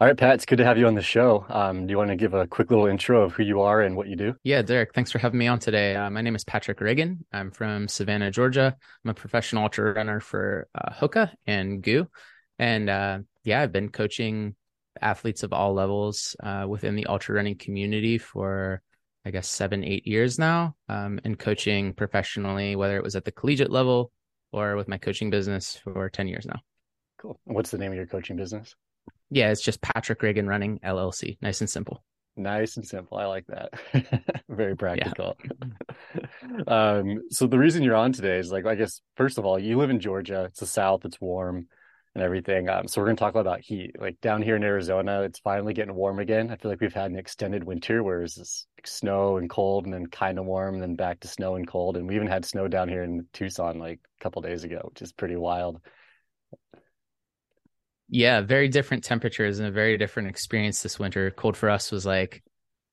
All right, Pat, it's good to have you on the show. Um, do you want to give a quick little intro of who you are and what you do? Yeah, Derek, thanks for having me on today. Uh, my name is Patrick Reagan. I'm from Savannah, Georgia. I'm a professional ultra runner for uh, Hoka and GU. And uh, yeah, I've been coaching athletes of all levels uh, within the ultra running community for, I guess, seven, eight years now, um, and coaching professionally, whether it was at the collegiate level or with my coaching business for 10 years now. Cool. What's the name of your coaching business? Yeah, it's just Patrick Reagan Running LLC. Nice and simple. Nice and simple. I like that. Very practical. Um, so the reason you're on today is like, I guess, first of all, you live in Georgia. It's the South. It's warm and everything. Um, so we're going to talk about heat. Like down here in Arizona, it's finally getting warm again. I feel like we've had an extended winter where it's just like snow and cold, and then kind of warm, and then back to snow and cold. And we even had snow down here in Tucson like a couple days ago, which is pretty wild yeah, very different temperatures and a very different experience this winter. Cold for us was like,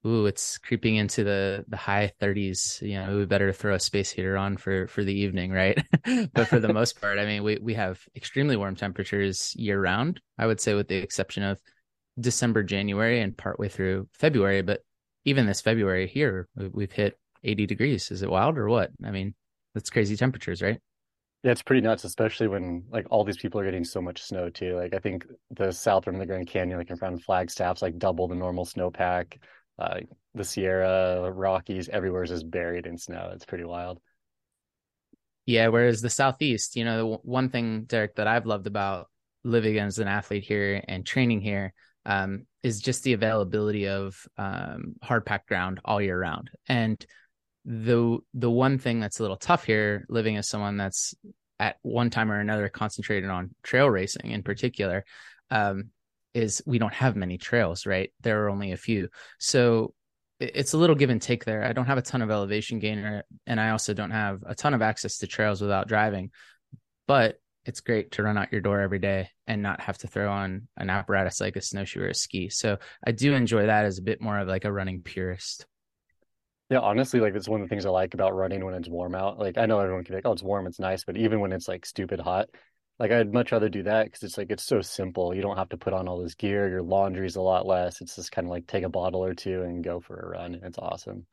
ooh, it's creeping into the the high 30s. You know, we better throw a space heater on for for the evening, right? but for the most part, I mean, we we have extremely warm temperatures year round. I would say, with the exception of December, January, and partway through February. But even this February here, we've hit 80 degrees. Is it wild or what? I mean, that's crazy temperatures, right? Yeah, it's pretty nuts, especially when like all these people are getting so much snow too. Like I think the south rim of the Grand Canyon, like in front of Flagstaff's like double the normal snowpack. Uh, the Sierra, Rockies, everywhere is just buried in snow. It's pretty wild. Yeah, whereas the southeast, you know, the one thing, Derek, that I've loved about living as an athlete here and training here um, is just the availability of um, hard packed ground all year round. And the the one thing that's a little tough here living as someone that's at one time or another concentrated on trail racing in particular um, is we don't have many trails right? There are only a few. So it's a little give and take there. I don't have a ton of elevation gain and i also don't have a ton of access to trails without driving. But it's great to run out your door every day and not have to throw on an apparatus like a snowshoe or a ski. So i do enjoy that as a bit more of like a running purist yeah, honestly, like it's one of the things I like about running when it's warm out. Like I know everyone can be like, "Oh, it's warm, it's nice," but even when it's like stupid hot, like I'd much rather do that because it's like it's so simple. You don't have to put on all this gear. Your laundry's a lot less. It's just kind of like take a bottle or two and go for a run. It's awesome.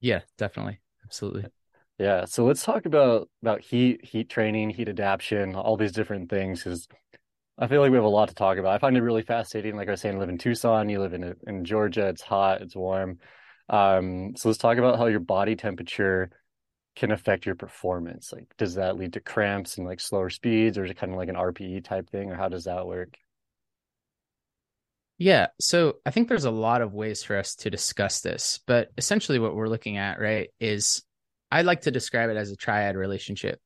Yeah, definitely, absolutely. Yeah, so let's talk about about heat, heat training, heat adaptation, all these different things. Because I feel like we have a lot to talk about. I find it really fascinating. Like I was saying, I live in Tucson. You live in in Georgia. It's hot. It's warm um, so let's talk about how your body temperature can affect your performance. Like, does that lead to cramps and like slower speeds, or is it kind of like an RPE type thing, or how does that work? Yeah, so I think there's a lot of ways for us to discuss this, but essentially what we're looking at, right, is I like to describe it as a triad relationship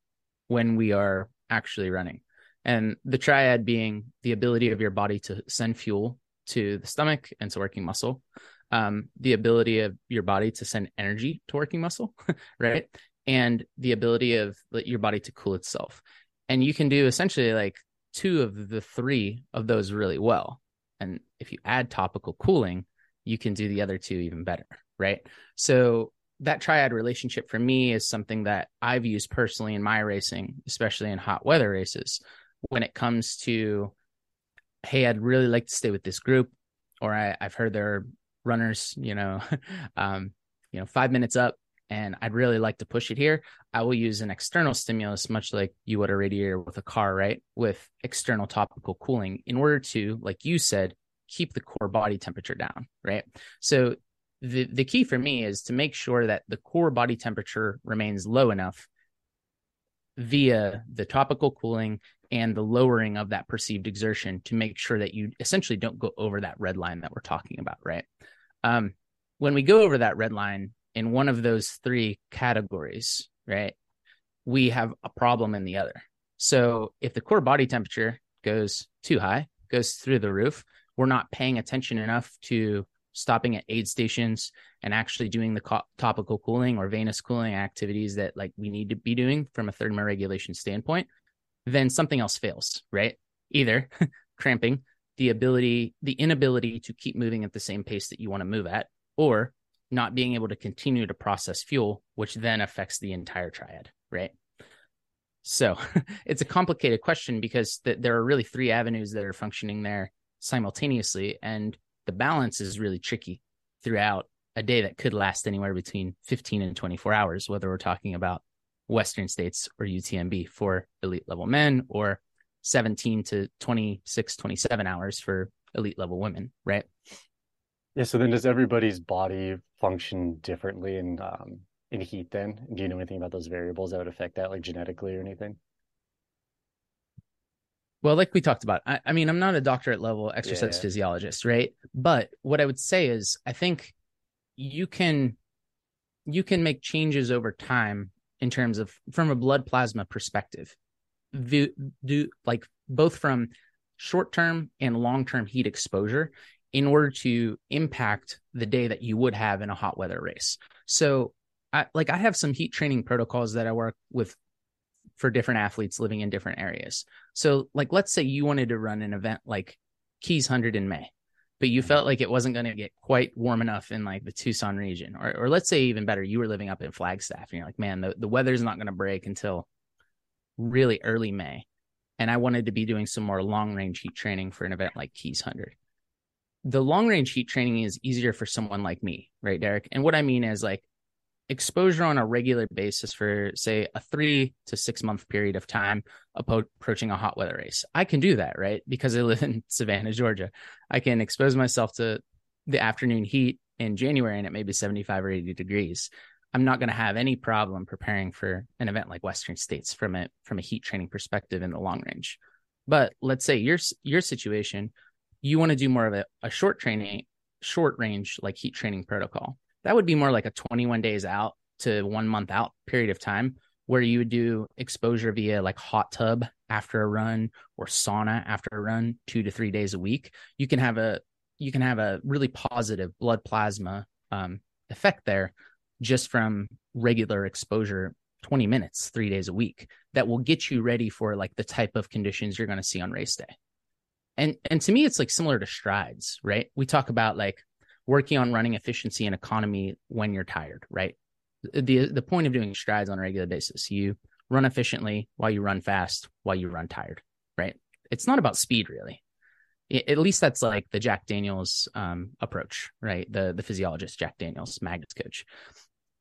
when we are actually running. And the triad being the ability of your body to send fuel to the stomach and to working muscle, um, the ability of your body to send energy to working muscle, right? And the ability of your body to cool itself. And you can do essentially like two of the three of those really well. And if you add topical cooling, you can do the other two even better, right? So that triad relationship for me is something that I've used personally in my racing, especially in hot weather races. When it comes to, hey, I'd really like to stay with this group, or I, have heard they're runners, you know, um, you know, five minutes up and I'd really like to push it here, I will use an external stimulus, much like you would a radiator with a car, right? With external topical cooling in order to, like you said, keep the core body temperature down, right? So the, the key for me is to make sure that the core body temperature remains low enough via the topical cooling and the lowering of that perceived exertion to make sure that you essentially don't go over that red line that we're talking about, right? Um, when we go over that red line in one of those three categories, right, we have a problem in the other. So if the core body temperature goes too high, goes through the roof, we're not paying attention enough to stopping at aid stations and actually doing the co- topical cooling or venous cooling activities that like we need to be doing from a thermoregulation standpoint, then something else fails, right? Either cramping, the ability, the inability to keep moving at the same pace that you want to move at, or not being able to continue to process fuel, which then affects the entire triad, right? So it's a complicated question because th- there are really three avenues that are functioning there simultaneously. And the balance is really tricky throughout a day that could last anywhere between 15 and 24 hours, whether we're talking about Western states or UTMB for elite level men or 17 to 26, 27 hours for elite level women, right? Yeah. So then does everybody's body function differently in um, in heat then? Do you know anything about those variables that would affect that, like genetically or anything? Well, like we talked about, I, I mean, I'm not a doctorate level exercise yeah. physiologist, right? But what I would say is I think you can you can make changes over time in terms of from a blood plasma perspective do, do like both from short-term and long-term heat exposure in order to impact the day that you would have in a hot weather race. So I, like i have some heat training protocols that i work with for different athletes living in different areas. So like let's say you wanted to run an event like keys 100 in may but you felt mm-hmm. like it wasn't going to get quite warm enough in like the Tucson region, or or let's say even better, you were living up in Flagstaff, and you're like, man, the, the weather's not going to break until really early May, and I wanted to be doing some more long range heat training for an event like Keys Hundred. The long range heat training is easier for someone like me, right, Derek? And what I mean is like exposure on a regular basis for say a three to six month period of time approaching a hot weather race i can do that right because i live in savannah georgia i can expose myself to the afternoon heat in january and it may be 75 or 80 degrees i'm not going to have any problem preparing for an event like western states from a from a heat training perspective in the long range. But let's say your your situation you want to do more of a, a short training short range like heat training protocol. That would be more like a 21 days out to one month out period of time where you would do exposure via like hot tub after a run or sauna after a run two to three days a week. You can have a you can have a really positive blood plasma um, effect there just from regular exposure 20 minutes three days a week that will get you ready for like the type of conditions you're going to see on race day and and to me it's like similar to strides right we talk about like working on running efficiency and economy when you're tired, right? The the point of doing strides on a regular basis, you run efficiently while you run fast while you run tired, right? It's not about speed really. At least that's like the Jack Daniels um, approach, right? The the physiologist Jack Daniels, Magnus coach.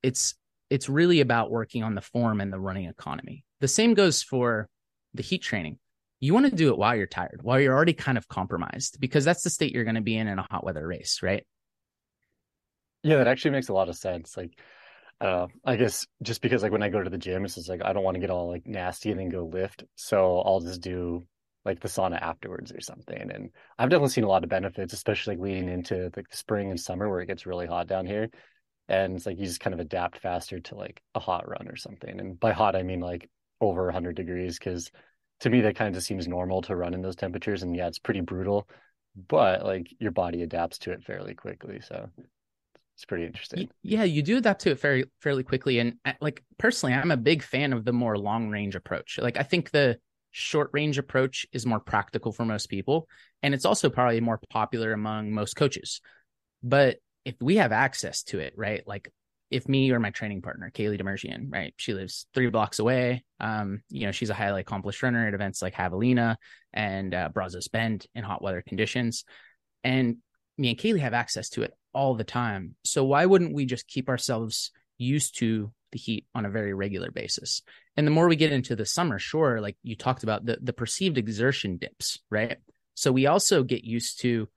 It's it's really about working on the form and the running economy. The same goes for the heat training. You want to do it while you're tired, while you're already kind of compromised, because that's the state you're going to be in in a hot weather race, right? Yeah, that actually makes a lot of sense. Like, uh, I guess just because like when I go to the gym, it's just like I don't want to get all like nasty and then go lift, so I'll just do like the sauna afterwards or something. And I've definitely seen a lot of benefits, especially like leading into like the spring and summer where it gets really hot down here. And it's like you just kind of adapt faster to like a hot run or something. And by hot, I mean like over 100 degrees because to me that kind of just seems normal to run in those temperatures. And yeah, it's pretty brutal, but like your body adapts to it fairly quickly. So it's pretty interesting. Yeah, you do adapt to it very fairly quickly. And uh, like personally, I'm a big fan of the more long range approach. Like I think the short range approach is more practical for most people, and it's also probably more popular among most coaches. But if we have access to it, right? Like if me or my training partner, Kaylee Demerjian, right? She lives three blocks away. Um, you know, she's a highly accomplished runner at events like Javelina and uh, Brazos Bend in hot weather conditions. And me and Kaylee have access to it all the time. So why wouldn't we just keep ourselves used to the heat on a very regular basis? And the more we get into the summer, sure, like you talked about, the, the perceived exertion dips, right? So we also get used to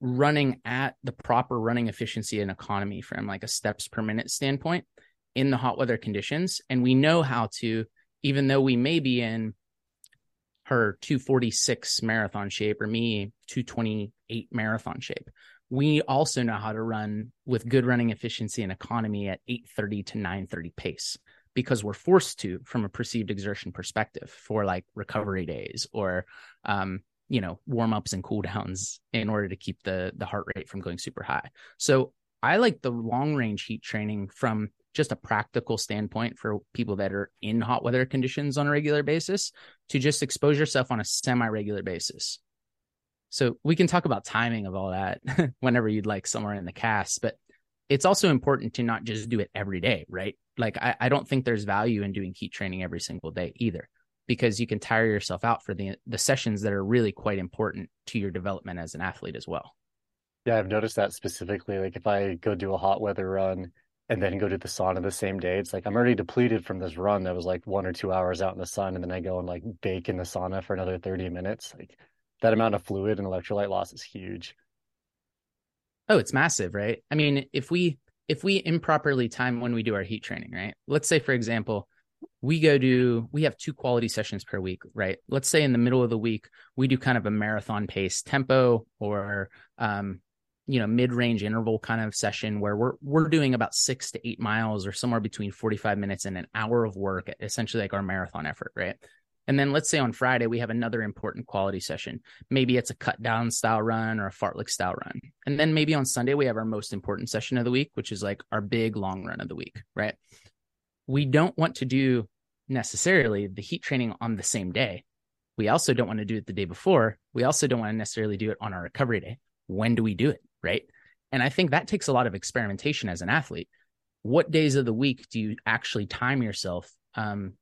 running at the proper running efficiency and economy from like a steps per minute standpoint in the hot weather conditions. And we know how to, even though we may be in her 246 marathon shape or me 228 marathon shape we also know how to run with good running efficiency and economy at 830 to 930 pace because we're forced to from a perceived exertion perspective for like recovery days or um, you know warm ups and cool downs in order to keep the the heart rate from going super high. So i like the long range heat training from just a practical standpoint for people that are in hot weather conditions on a regular basis to just expose yourself on a semi regular basis. So we can talk about timing of all that whenever you'd like somewhere in the cast, but it's also important to not just do it every day, right? Like I, I don't think there's value in doing heat training every single day either. because you can tire yourself out for the the sessions that are really quite important to your development as an athlete as well. Yeah, I've noticed that specifically. Like if I go do a hot weather run and then go to the sauna the same day, it's like I'm already depleted from this run that was like one or two hours out in the sun, and then I go and like bake in the sauna for another 30 minutes. Like that amount of fluid and electrolyte loss is huge. Oh, it's massive, right? I mean, if we if we improperly time when we do our heat training, right? Let's say, for example, we go do we have two quality sessions per week right let's say in the middle of the week we do kind of a marathon pace tempo or um you know mid-range interval kind of session where we're we're doing about 6 to 8 miles or somewhere between 45 minutes and an hour of work essentially like our marathon effort right and then let's say on Friday we have another important quality session. Maybe it's a cut down style run or a fartlek style run. And then maybe on Sunday we have our most important session of the week, which is like our big long run of the week, right? we don't want to do necessarily the heat training on the same day. We also don't want to do it the day before. We also don't want to necessarily do it on our recovery day. When do we do it? Right. And I think that takes a lot of experimentation as an athlete. What days of the week do you actually time yourself um,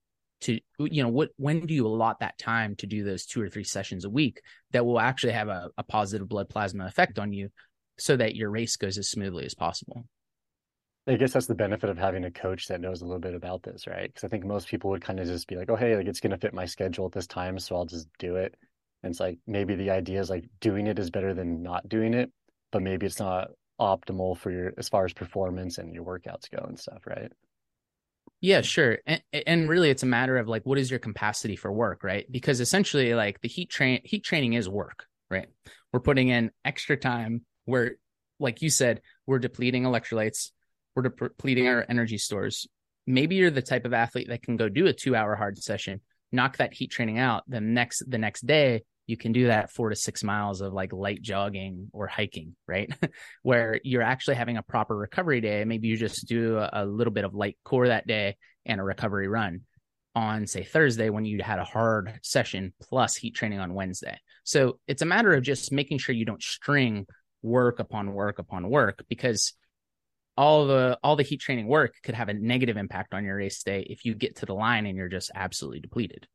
to, you know, what, when do you allot that time to do those two or three sessions a week that will actually have a, a positive blood plasma effect on you so that your race goes as smoothly as possible? I guess that's the benefit of having a coach that knows a little bit about this, right? Because I think most people would kind of just be like, "Oh, hey, like it's going to fit my schedule at this time, so I'll just do it." And it's like maybe the idea is like doing it is better than not doing it, but maybe it's not optimal for your as far as performance and your workouts go and stuff, right? Yeah, sure. And, and really it's a matter of like what is your capacity for work, right? Because essentially like the heat train heat training is work, right? We're putting in extra time where like you said, we're depleting electrolytes, we're depleting our energy stores. Maybe you're the type of athlete that can go do a two hour hard session, knock that heat training out. Then next, the next day, you can do that four to six miles of like light jogging or hiking, right? Where you're actually having a proper recovery day. Maybe you just do a, a, little bit of light core that day and a recovery run on, say, Thursday when you had a hard session plus heat training on Wednesday. So it's a matter of just making sure you don't string work upon work upon work because all the all the heat training work could have a negative impact on your race day if you get to the line and you're just absolutely depleted.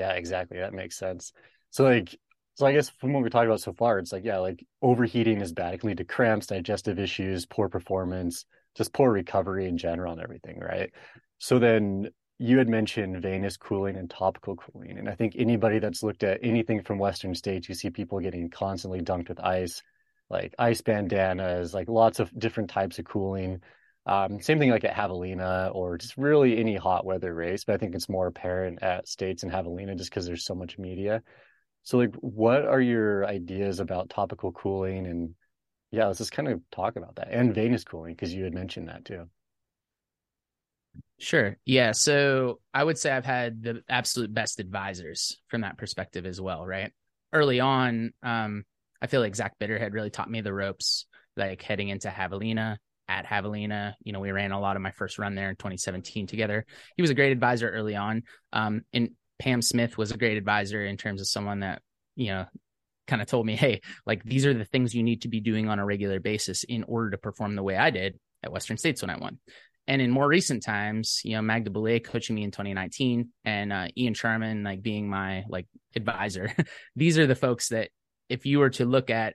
Yeah, exactly. That makes sense. So like so I guess from what we talked about so far, it's like, yeah, like overheating is bad. It can lead to cramps, digestive issues, poor performance, just poor recovery in general and everything, right? So then you had mentioned venous cooling and topical cooling. And I think anybody that's looked at anything from Western states, you see people getting constantly dunked with ice like ice bandanas, like lots of different types of cooling. Um, same thing like at Javelina or just really any hot weather race, but I think it's more apparent at States and Javelina just because there's so much media. So like what are your ideas about topical cooling and yeah, let's just kind of talk about that and venous cooling because you had mentioned that too. Sure. Yeah. So I would say I've had the absolute best advisors from that perspective as well, right? Early on, um, I feel like Zach Bitter had really taught me the ropes, like heading into Javelina. At Javelina, you know, we ran a lot of my first run there in 2017 together. He was a great advisor early on. Um, and Pam Smith was a great advisor in terms of someone that, you know, kind of told me, hey, like these are the things you need to be doing on a regular basis in order to perform the way I did at Western States when I won. And in more recent times, you know, Magda Boulet coaching me in 2019 and uh, Ian Sharman like being my like advisor. these are the folks that if you were to look at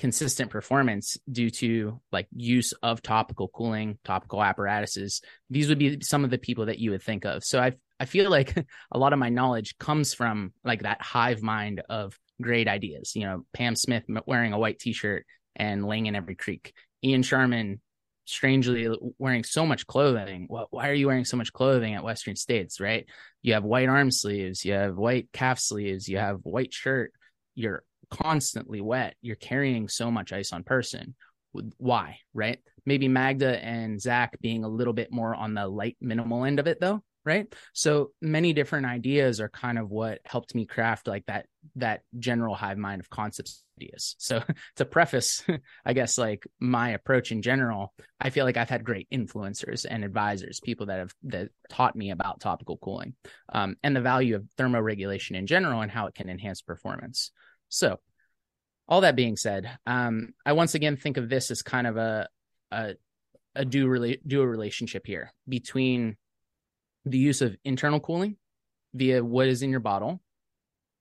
consistent performance due to like use of topical cooling, topical apparatuses, these would be some of the people that you would think of. So I I feel like a lot of my knowledge comes from like that hive mind of great ideas. You know, Pam Smith wearing a white t-shirt and laying in every creek. Ian Sharman strangely wearing so much clothing. Why are you wearing so much clothing at Western States, right? You have white arm sleeves, you have white calf sleeves, you have white shirt. You're constantly wet, you're carrying so much ice on person. Why? Right? Maybe Magda and Zach being a little bit more on the light minimal end of it though. Right. So many different ideas are kind of what helped me craft like that, that general hive mind of concepts ideas. So to preface, I guess like my approach in general, I feel like I've had great influencers and advisors, people that have that taught me about topical cooling um, and the value of thermoregulation in general and how it can enhance performance. So, all that being said, um, I once again think of this as kind of a a, a dual, rela- dual relationship here between the use of internal cooling via what is in your bottle,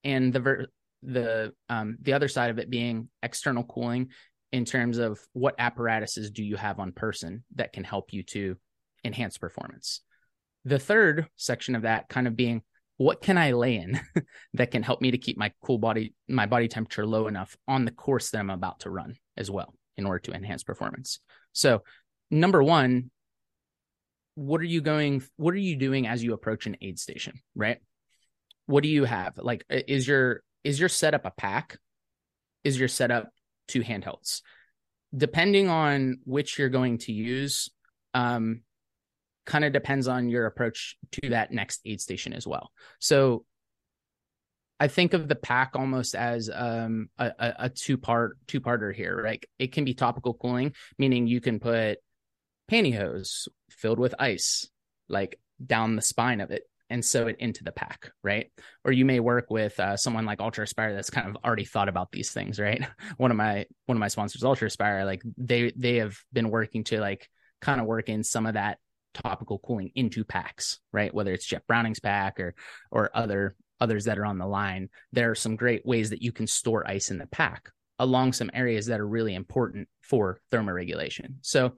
and the ver- the um, the other side of it being external cooling in terms of what apparatuses do you have on person that can help you to enhance performance. The third section of that kind of being what can I lay in that can help me to keep my cool body, my body temperature low enough on the course that I'm about to run as well in order to enhance performance. So, number one, what are you going, what are you doing as you approach an aid station, right? What do you have? Like, is your, is your setup a pack? Is your setup two handhelds? Depending on which you're going to use, um, kind of depends on your approach to that next aid station as well. So I think of the pack almost as um, a, a two part two parter here, right? It can be topical cooling, meaning you can put pantyhose filled with ice, like down the spine of it, and sew it into the pack, right? Or you may work with uh, someone like UltrAspire that's kind of already thought about these things, right? One of my one of my sponsors, UltrAspire, like they they have been working to like kind of work in some of that topical cooling into packs, right? Whether it's Jeff Browning's pack or or other others that are on the line, there are some great ways that you can store ice in the pack along some areas that are really important for thermoregulation. So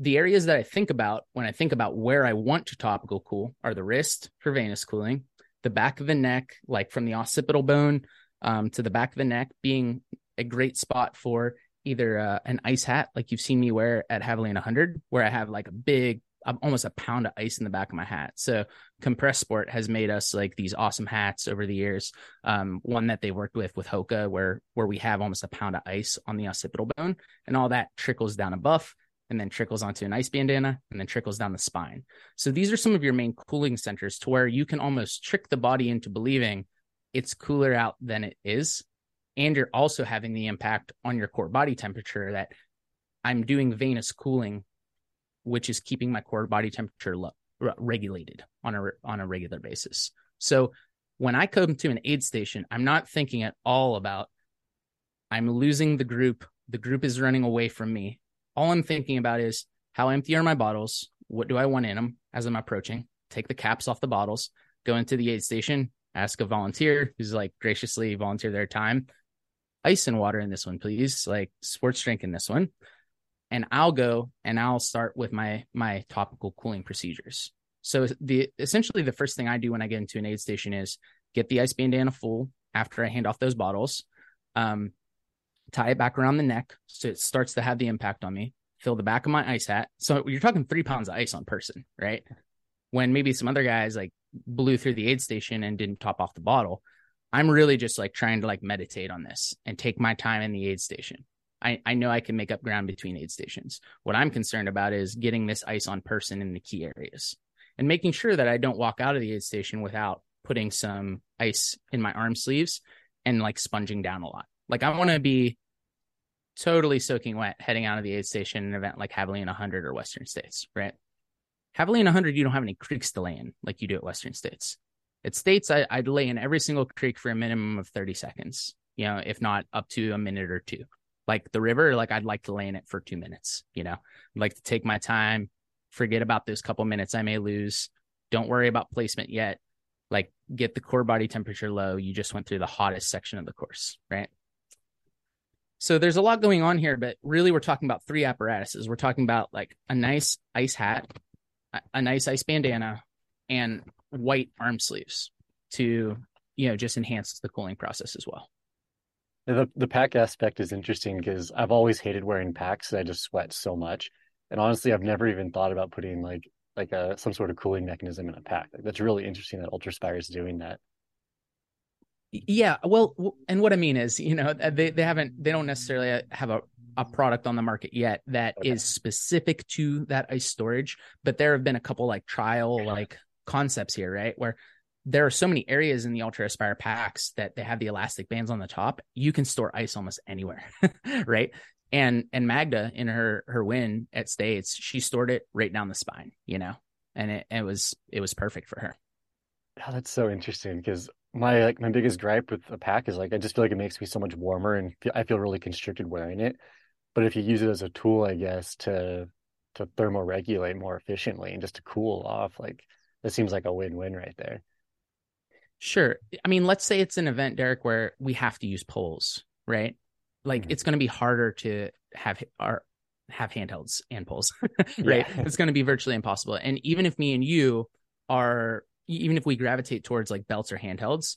the areas that I think about when I think about where I want to topical cool are the wrist for venous cooling, the back of the neck, like from the occipital bone um, to the back of the neck, being a great spot for either uh, an ice hat, like you've seen me wear at Javelina 100, where I have like a big almost a pound of ice in the back of my hat. So Compressport has made us like these awesome hats over the years. Um, one that they worked with with Hoka, where where we have almost a pound of ice on the occipital bone, and all that trickles down a buff, and then trickles onto an ice bandana, and then trickles down the spine. So these are some of your main cooling centers to where you can almost trick the body into believing it's cooler out than it is, and you're also having the impact on your core body temperature that I'm doing venous cooling which is keeping my core body temperature low, regulated on a on a regular basis. So when I come to an aid station, I'm not thinking at all about I'm losing the group, the group is running away from me. All I'm thinking about is how empty are my bottles? What do I want in them as I'm approaching? Take the caps off the bottles, go into the aid station, ask a volunteer who's like graciously volunteer their time. Ice and water in this one, please. Like sports drink in this one and I'll go and I'll start with my my topical cooling procedures. So the essentially the first thing I do when I get into an aid station is get the ice bandana full after I hand off those bottles, um, tie it back around the neck so it starts to have the impact on me. Fill the back of my ice hat. So you're talking three pounds of ice on person, right? When maybe some other guys like blew through the aid station and didn't top off the bottle. I'm really just like trying to like meditate on this and take my time in the aid station. I, I know I can make up ground between aid stations. What I'm concerned about is getting this ice on person in the key areas and making sure that I don't walk out of the aid station without putting some ice in my arm sleeves and like sponging down a lot. Like I want to be totally soaking wet heading out of the aid station in an event like Javelina 100 or Western States, right? Javelina 100, you don't have any creeks to lay in like you do at Western States. At States, I, I'd lay in every single creek for a minimum of 30 seconds, you know, if not up to a minute or two like the river, like I'd like to lay in it for two minutes, you know, I'd like to take my time, forget about those couple minutes I may lose. Don't worry about placement yet. Like get the core body temperature low. You just went through the hottest section of the course, right? So there's a lot going on here, but really we're talking about three apparatuses. We're talking about like a nice ice hat, a nice ice bandana, and white arm sleeves to, you know, just enhance the cooling process as well. The the pack aspect is interesting because I've always hated wearing packs. I just sweat so much, and honestly, I've never even thought about putting like like a some sort of cooling mechanism in a pack. Like, that's really interesting that UltrAspire is doing that. Yeah, well, and what I mean is, you know, they they haven't they don't necessarily uh, have a a product on the market yet that okay. is specific to that ice storage, but there have been a couple like trial like concepts here, right? Where there are so many areas in the UltrAspire packs that they have the elastic bands on the top. You can store ice almost anywhere, right? And and Magda in her her win at States, she stored it right down the spine, you know, and it, it was it was perfect for her. Oh, that's so interesting because my like my biggest gripe with a pack is like I just feel like it makes me so much warmer and I feel really constricted wearing it. But if you use it as a tool, I guess to to thermoregulate more efficiently and just to cool off, like that seems like a win win right there. Sure. I mean, let's say it's an event, Derek, where we have to use poles, right? Like mm-hmm. it's going to be harder to have our have handhelds and poles, right? Yeah. It's going to be virtually impossible. And even if me and you are, even if we gravitate towards like belts or handhelds,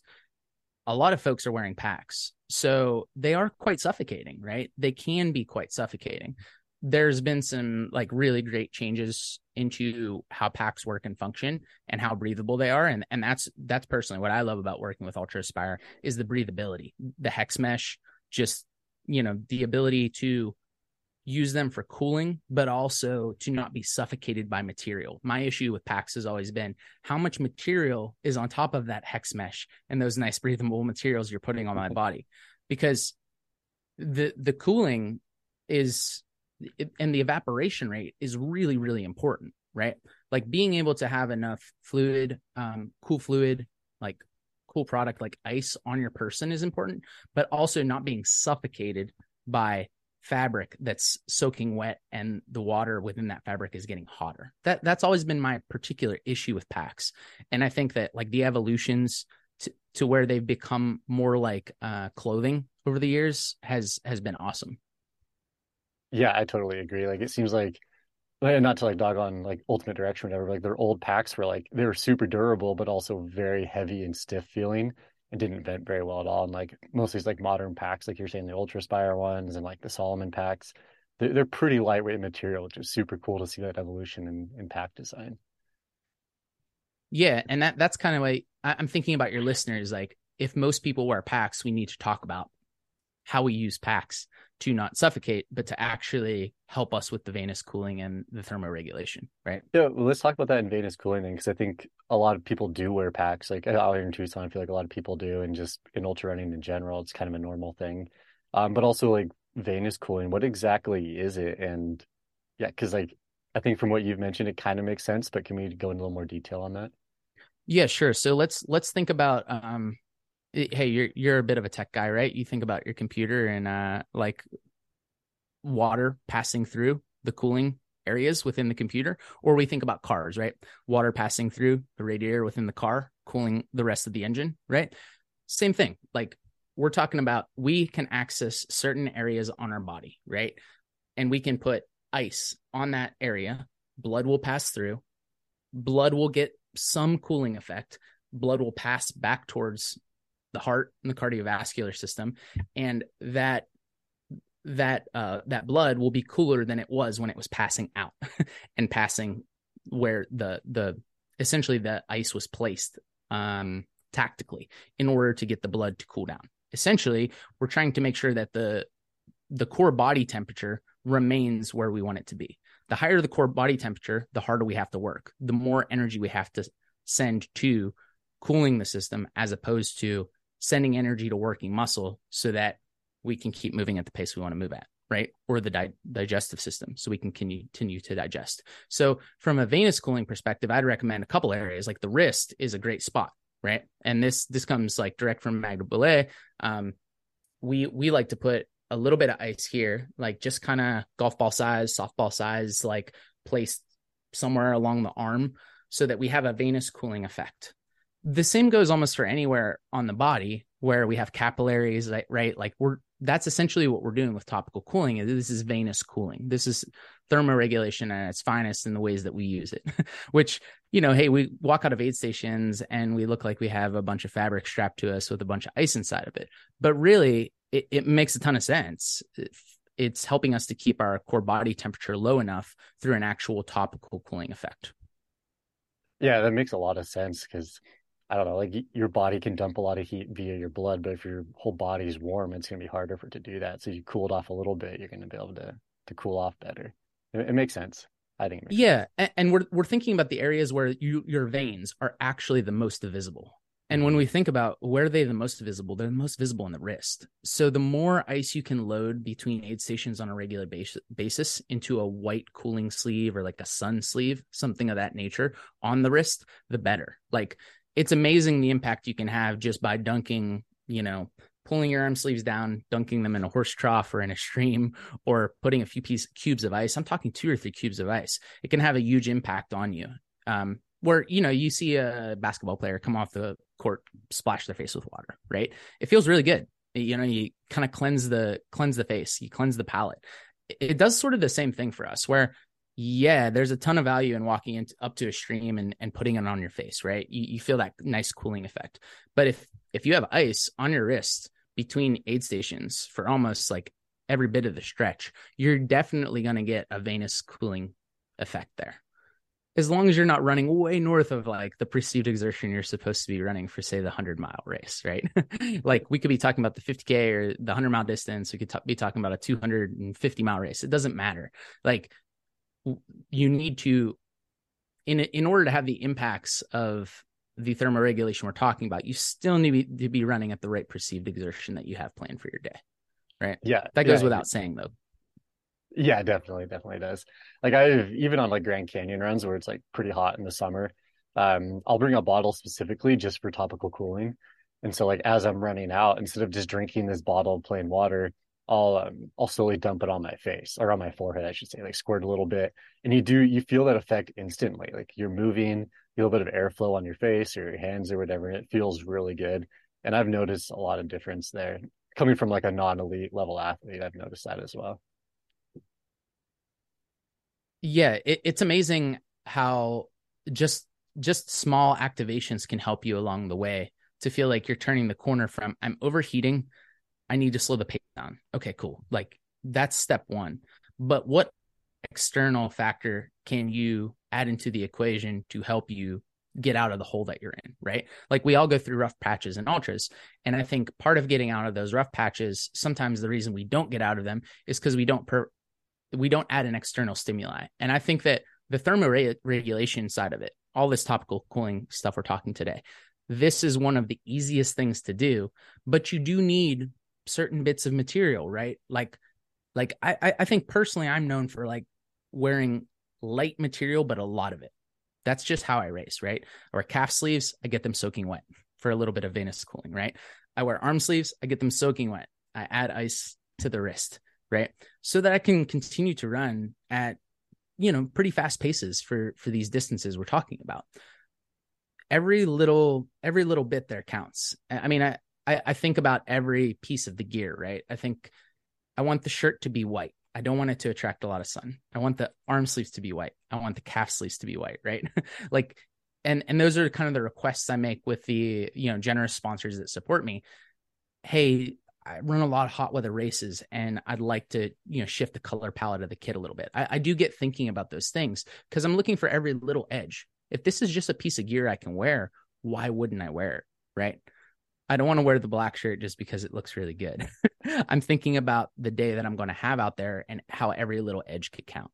a lot of folks are wearing packs. So they are quite suffocating, right? They can be quite suffocating there's been some like really great changes into how packs work and function and how breathable they are. And and that's that's personally what I love about working with UltrAspire is the breathability the hex mesh just you know the ability to use them for cooling but also to not be suffocated by material. My issue with packs has always been how much material is on top of that hex mesh and those nice breathable materials you're putting on my mm-hmm. body. Because the the cooling is and the evaporation rate is really really important right? Like being able to have enough fluid um, cool fluid like cool product like ice on your person is important but also not being suffocated by fabric that's soaking wet and the water within that fabric is getting hotter. That that's always been my particular issue with packs. And i think that like the evolutions to, to where they've become more like uh, clothing over the years has has been awesome yeah, I totally agree. Like it seems like not to like dog on like ultimate direction or whatever, like their old packs were like they were super durable but also very heavy and stiff feeling and didn't vent very well at all. And like most of these like modern packs, like you're saying the UltrAspire ones and like the Salomon packs, they're, they're pretty lightweight material, which is super cool to see that evolution in, in pack design. Yeah, and that that's kind of like I'm thinking about your listeners. Like, if most people wear packs, we need to talk about how we use packs to not suffocate, but to actually help us with the venous cooling and the thermoregulation, right? Yeah, well, let's talk about that in venous cooling then, because I think a lot of people do wear packs. Like out here in Tucson, I feel like a lot of people do, and just in ultra running in general, it's kind of a normal thing. Um, but also like venous cooling, what exactly is it? And yeah, because like I think from what you've mentioned, it kind of makes sense. But can we go into a little more detail on that? Yeah, sure. So let's let's think about um hey you're you're a bit of a tech guy right? You think about your computer and uh like water passing through the cooling areas within the computer or we think about cars right? Water passing through the radiator within the car cooling the rest of the engine right? Same thing like we're talking about we can access certain areas on our body right? And we can put ice on that area blood will pass through blood will get some cooling effect blood will pass back towards the heart and the cardiovascular system and that that uh that blood will be cooler than it was when it was passing out and passing where the the essentially the ice was placed um tactically in order to get the blood to cool down. Essentially we're trying to make sure that the the core body temperature remains where we want it to be. The higher the core body temperature the harder we have to work the more energy we have to send to cooling the system as opposed to sending energy to working muscle so that we can keep moving at the pace we want to move at right? Or the di- digestive system so we can continue to digest. So from a venous cooling perspective i'd recommend a couple areas like the wrist is a great spot right? And this this comes like direct from magda Boulet. um we we like to put a little bit of ice here like just kind of golf ball size softball size like placed somewhere along the arm so that we have a venous cooling effect the same goes almost for anywhere on the body where we have capillaries right, like we're that's essentially what we're doing with topical cooling this is venous cooling. This is thermoregulation at its finest in the ways that we use it which you know hey we walk out of aid stations and we look like we have a bunch of fabric strapped to us with a bunch of ice inside of it. But really it, it makes a ton of sense. It's helping us to keep our core body temperature low enough through an actual topical cooling effect. Yeah that makes a lot of sense because I don't know, like your body can dump a lot of heat via your blood, but if your whole body is warm, it's going to be harder for it to do that. So you cooled off a little bit, you're going to be able to to cool off better. It, it makes sense. I think. yeah, sense. and we're we're thinking about the areas where you your veins are actually the most visible. And when we mm-hmm. think about where are they the most visible, they're the most visible in the wrist. So the more ice you can load between aid stations on a regular basis into a white cooling sleeve or like a sun sleeve, something of that nature on the wrist, the better. Like it's amazing the impact you can have just by dunking, you know, pulling your arm sleeves down, dunking them in a horse trough or in a stream, or putting a few piece cubes of ice. I'm talking two or three cubes of ice. It can have a huge impact on you. Um, where you know you see a basketball player come off the court splash their face with water right it feels really good you know you kind of cleanse the cleanse the face you cleanse the palate it does sort of the same thing for us where yeah there's a ton of value in walking up to a stream and, and putting it on your face right? You, you feel that nice cooling effect. But if if you have ice on your wrist between aid stations for almost like every bit of the stretch you're definitely going to get a venous cooling effect there. As long as you're not running way north of like the perceived exertion you're supposed to be running for say the 100 mile race right? Like we could be talking about the 50k or the 100 mile distance. We could t- be talking about a 250 mile race. It doesn't matter. Like you need to in in order to have the impacts of the thermoregulation we're talking about you still need to be running at the right perceived exertion that you have planned for your day right yeah that goes yeah. without saying though yeah, definitely, definitely does. Like I've even on like Grand Canyon runs where it's like pretty hot in the summer, um, I'll bring a bottle specifically just for topical cooling. And so like as I'm running out, instead of just drinking this bottle of plain water, I'll um, I'll slowly dump it on my face or on my forehead, I should say, like squirt a little bit. And you do you feel that effect instantly. Like you're moving, a little bit of airflow on your face or your hands or whatever, and it feels really good. And I've noticed a lot of difference there. Coming from like a non-elite level athlete, I've noticed that as well yeah it, it's amazing how just just small activations can help you along the way to feel like you're turning the corner from i'm overheating i need to slow the pace down okay cool like that's step one but what external factor can you add into the equation to help you get out of the hole that you're in, right? Like we all go through rough patches and ultras. And I think part of getting out of those rough patches, sometimes the reason we don't get out of them is because we don't per- we don't add an external stimuli. And I think that the thermoregulation side of it, all this topical cooling stuff we're talking today, this is one of the easiest things to do, but you do need certain bits of material, right? Like, like I, I think personally, I'm known for like wearing light material, but a lot of it. That's just how I race, right? Or calf sleeves, I get them soaking wet for a little bit of venous cooling, right? I wear arm sleeves, I get them soaking wet. I add ice to the wrist right? So that I can continue to run at you know pretty fast paces for for these distances we're talking about. Every little every little bit there counts. I mean, I I, I think about every piece of the gear, right? I think I want the shirt to be white. I don't want it to attract a lot of sun. I want the arm sleeves to be white. I want the calf sleeves to be white, right? like and and those are kind of the requests I make with the, you know, generous sponsors that support me. Hey, I run a lot of hot weather races and I'd like to, you know, shift the color palette of the kit a little bit. I, I do get thinking about those things because I'm looking for every little edge. If this is just a piece of gear I can wear, why wouldn't I wear it? Right. I don't want to wear the black shirt just because it looks really good. I'm thinking about the day that I'm going to have out there and how every little edge could count.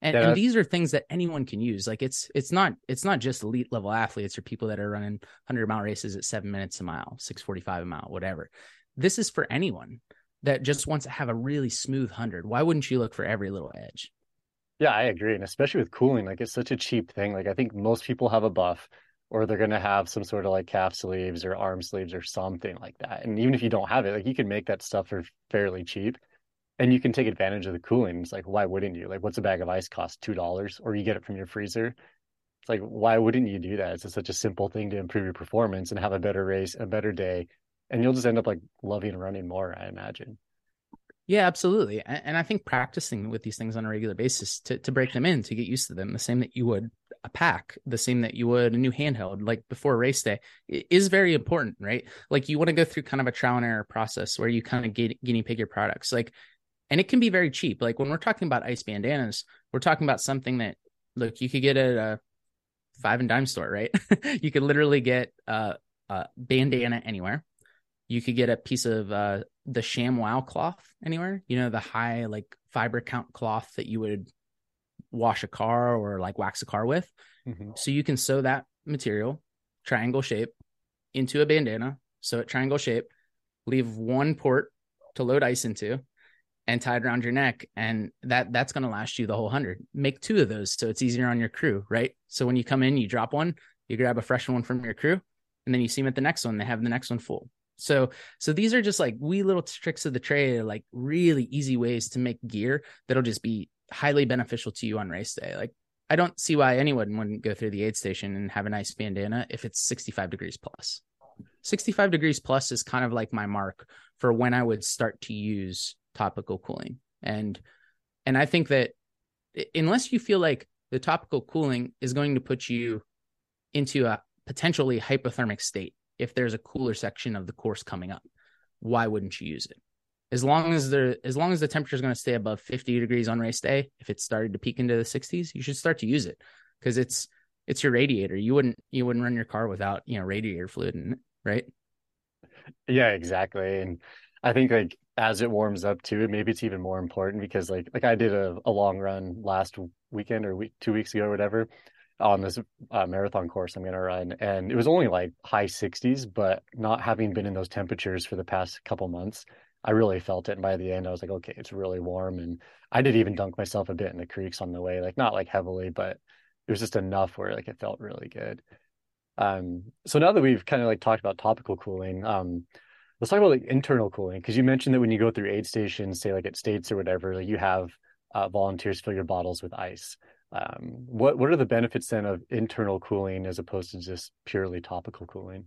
And, yeah. and, these are things that anyone can use. Like it's it's not it's not just elite level athletes or people that are running 100 mile races at seven minutes a mile, 645 a mile, whatever this is for anyone that just wants to have a really smooth hundred. Why wouldn't you look for every little edge? Yeah, I agree. And especially with cooling, like it's such a cheap thing. Like I think most people have a buff or they're going to have some sort of like calf sleeves or arm sleeves or something like that. And even if you don't have it, like you can make that stuff for fairly cheap and you can take advantage of the cooling. It's like, why wouldn't you? Like, what's a bag of ice cost? $2 or you get it from your freezer. It's like, why wouldn't you do that? It's just such a simple thing to improve your performance and have a better race, a better day, and you'll just end up like loving running more i imagine yeah absolutely and i think practicing with these things on a regular basis to, to break them in to get used to them the same that you would a pack the same that you would a new handheld like before race day is very important right? Like you want to go through kind of a trial and error process where you kind of get, guinea pig your products like and it can be very cheap like when we're talking about ice bandanas we're talking about something that look you could get at a five and dime store right? You could literally get a, a bandana anywhere. You could get a piece of uh, the ShamWow cloth anywhere. You know, the high like fiber count cloth that you would wash a car or like wax a car with. Mm-hmm. So you can sew that material, triangle shape, into a bandana, sew it triangle shape, leave one port to load ice into, and tie it around your neck, and that that's going to last you the whole hundred. Make two of those so it's easier on your crew, right? So when you come in, you drop one, you grab a fresh one from your crew, and then you see them at the next one. They have the next one full. So so these are just like wee little tricks of the trade, like really easy ways to make gear that'll just be highly beneficial to you on race day. Like I don't see why anyone wouldn't go through the aid station and have a nice bandana if it's 65 degrees plus. 65 degrees plus is kind of like my mark for when I would start to use topical cooling. And and I think that unless you feel like the topical cooling is going to put you into a potentially hypothermic state if there's a cooler section of the course coming up, why wouldn't you use it? As long as there as long as the temperature is going to stay above 50 degrees on race day, if it started to peak into the 60s, you should start to use it because it's it's your radiator. You wouldn't you wouldn't run your car without, you know, radiator fluid in it, right? Yeah, exactly. And I think like as it warms up too, maybe it's even more important because like like I did a, a long run last weekend or week two weeks ago or whatever on this uh, marathon course I'm going to run, and it was only like high 60s, but not having been in those temperatures for the past couple months, I really felt it. And by the end, I was like, okay, it's really warm, and I did even dunk myself a bit in the creeks on the way, like not like heavily, but it was just enough where like it felt really good. Um, so now that we've kind of like talked about topical cooling, um, let's talk about like internal cooling because you mentioned that when you go through aid stations, say like at states or whatever, like you have uh, volunteers fill your bottles with ice. Um, what what are the benefits then of internal cooling as opposed to just purely topical cooling?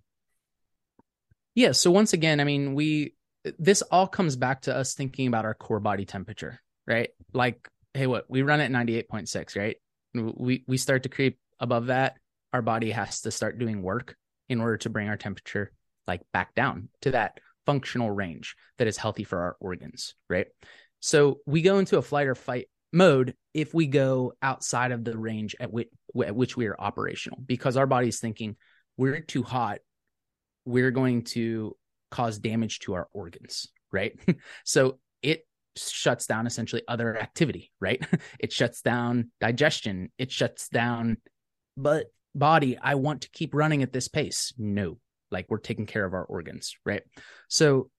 Yeah. So once again, I mean, we this all comes back to us thinking about our core body temperature, right? Like, hey, what we run at ninety eight point six, right? We we start to creep above that, our body has to start doing work in order to bring our temperature like back down to that functional range that is healthy for our organs, right? So we go into a flight or fight mode if we go outside of the range at which, at which we are operational because our body's thinking we're too hot. We're going to cause damage to our organs right? So it shuts down essentially other activity right? It shuts down digestion. It shuts down but body i want to keep running at this pace. No like we're taking care of our organs right? So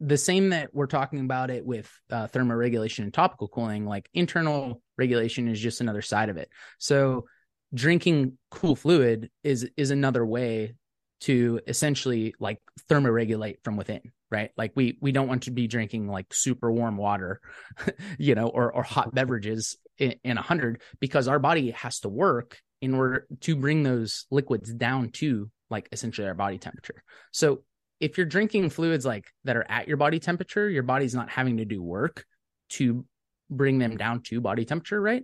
the same that we're talking about it with uh, thermoregulation and topical cooling, like internal regulation is just another side of it. So drinking cool fluid is is another way to essentially like thermoregulate from within right like we we don't want to be drinking like super warm water you know or or hot beverages in, in 100 because our body has to work in order to bring those liquids down to like essentially our body temperature so if you're drinking fluids like that are at your body temperature, your body's not having to do work to bring them down to body temperature, right?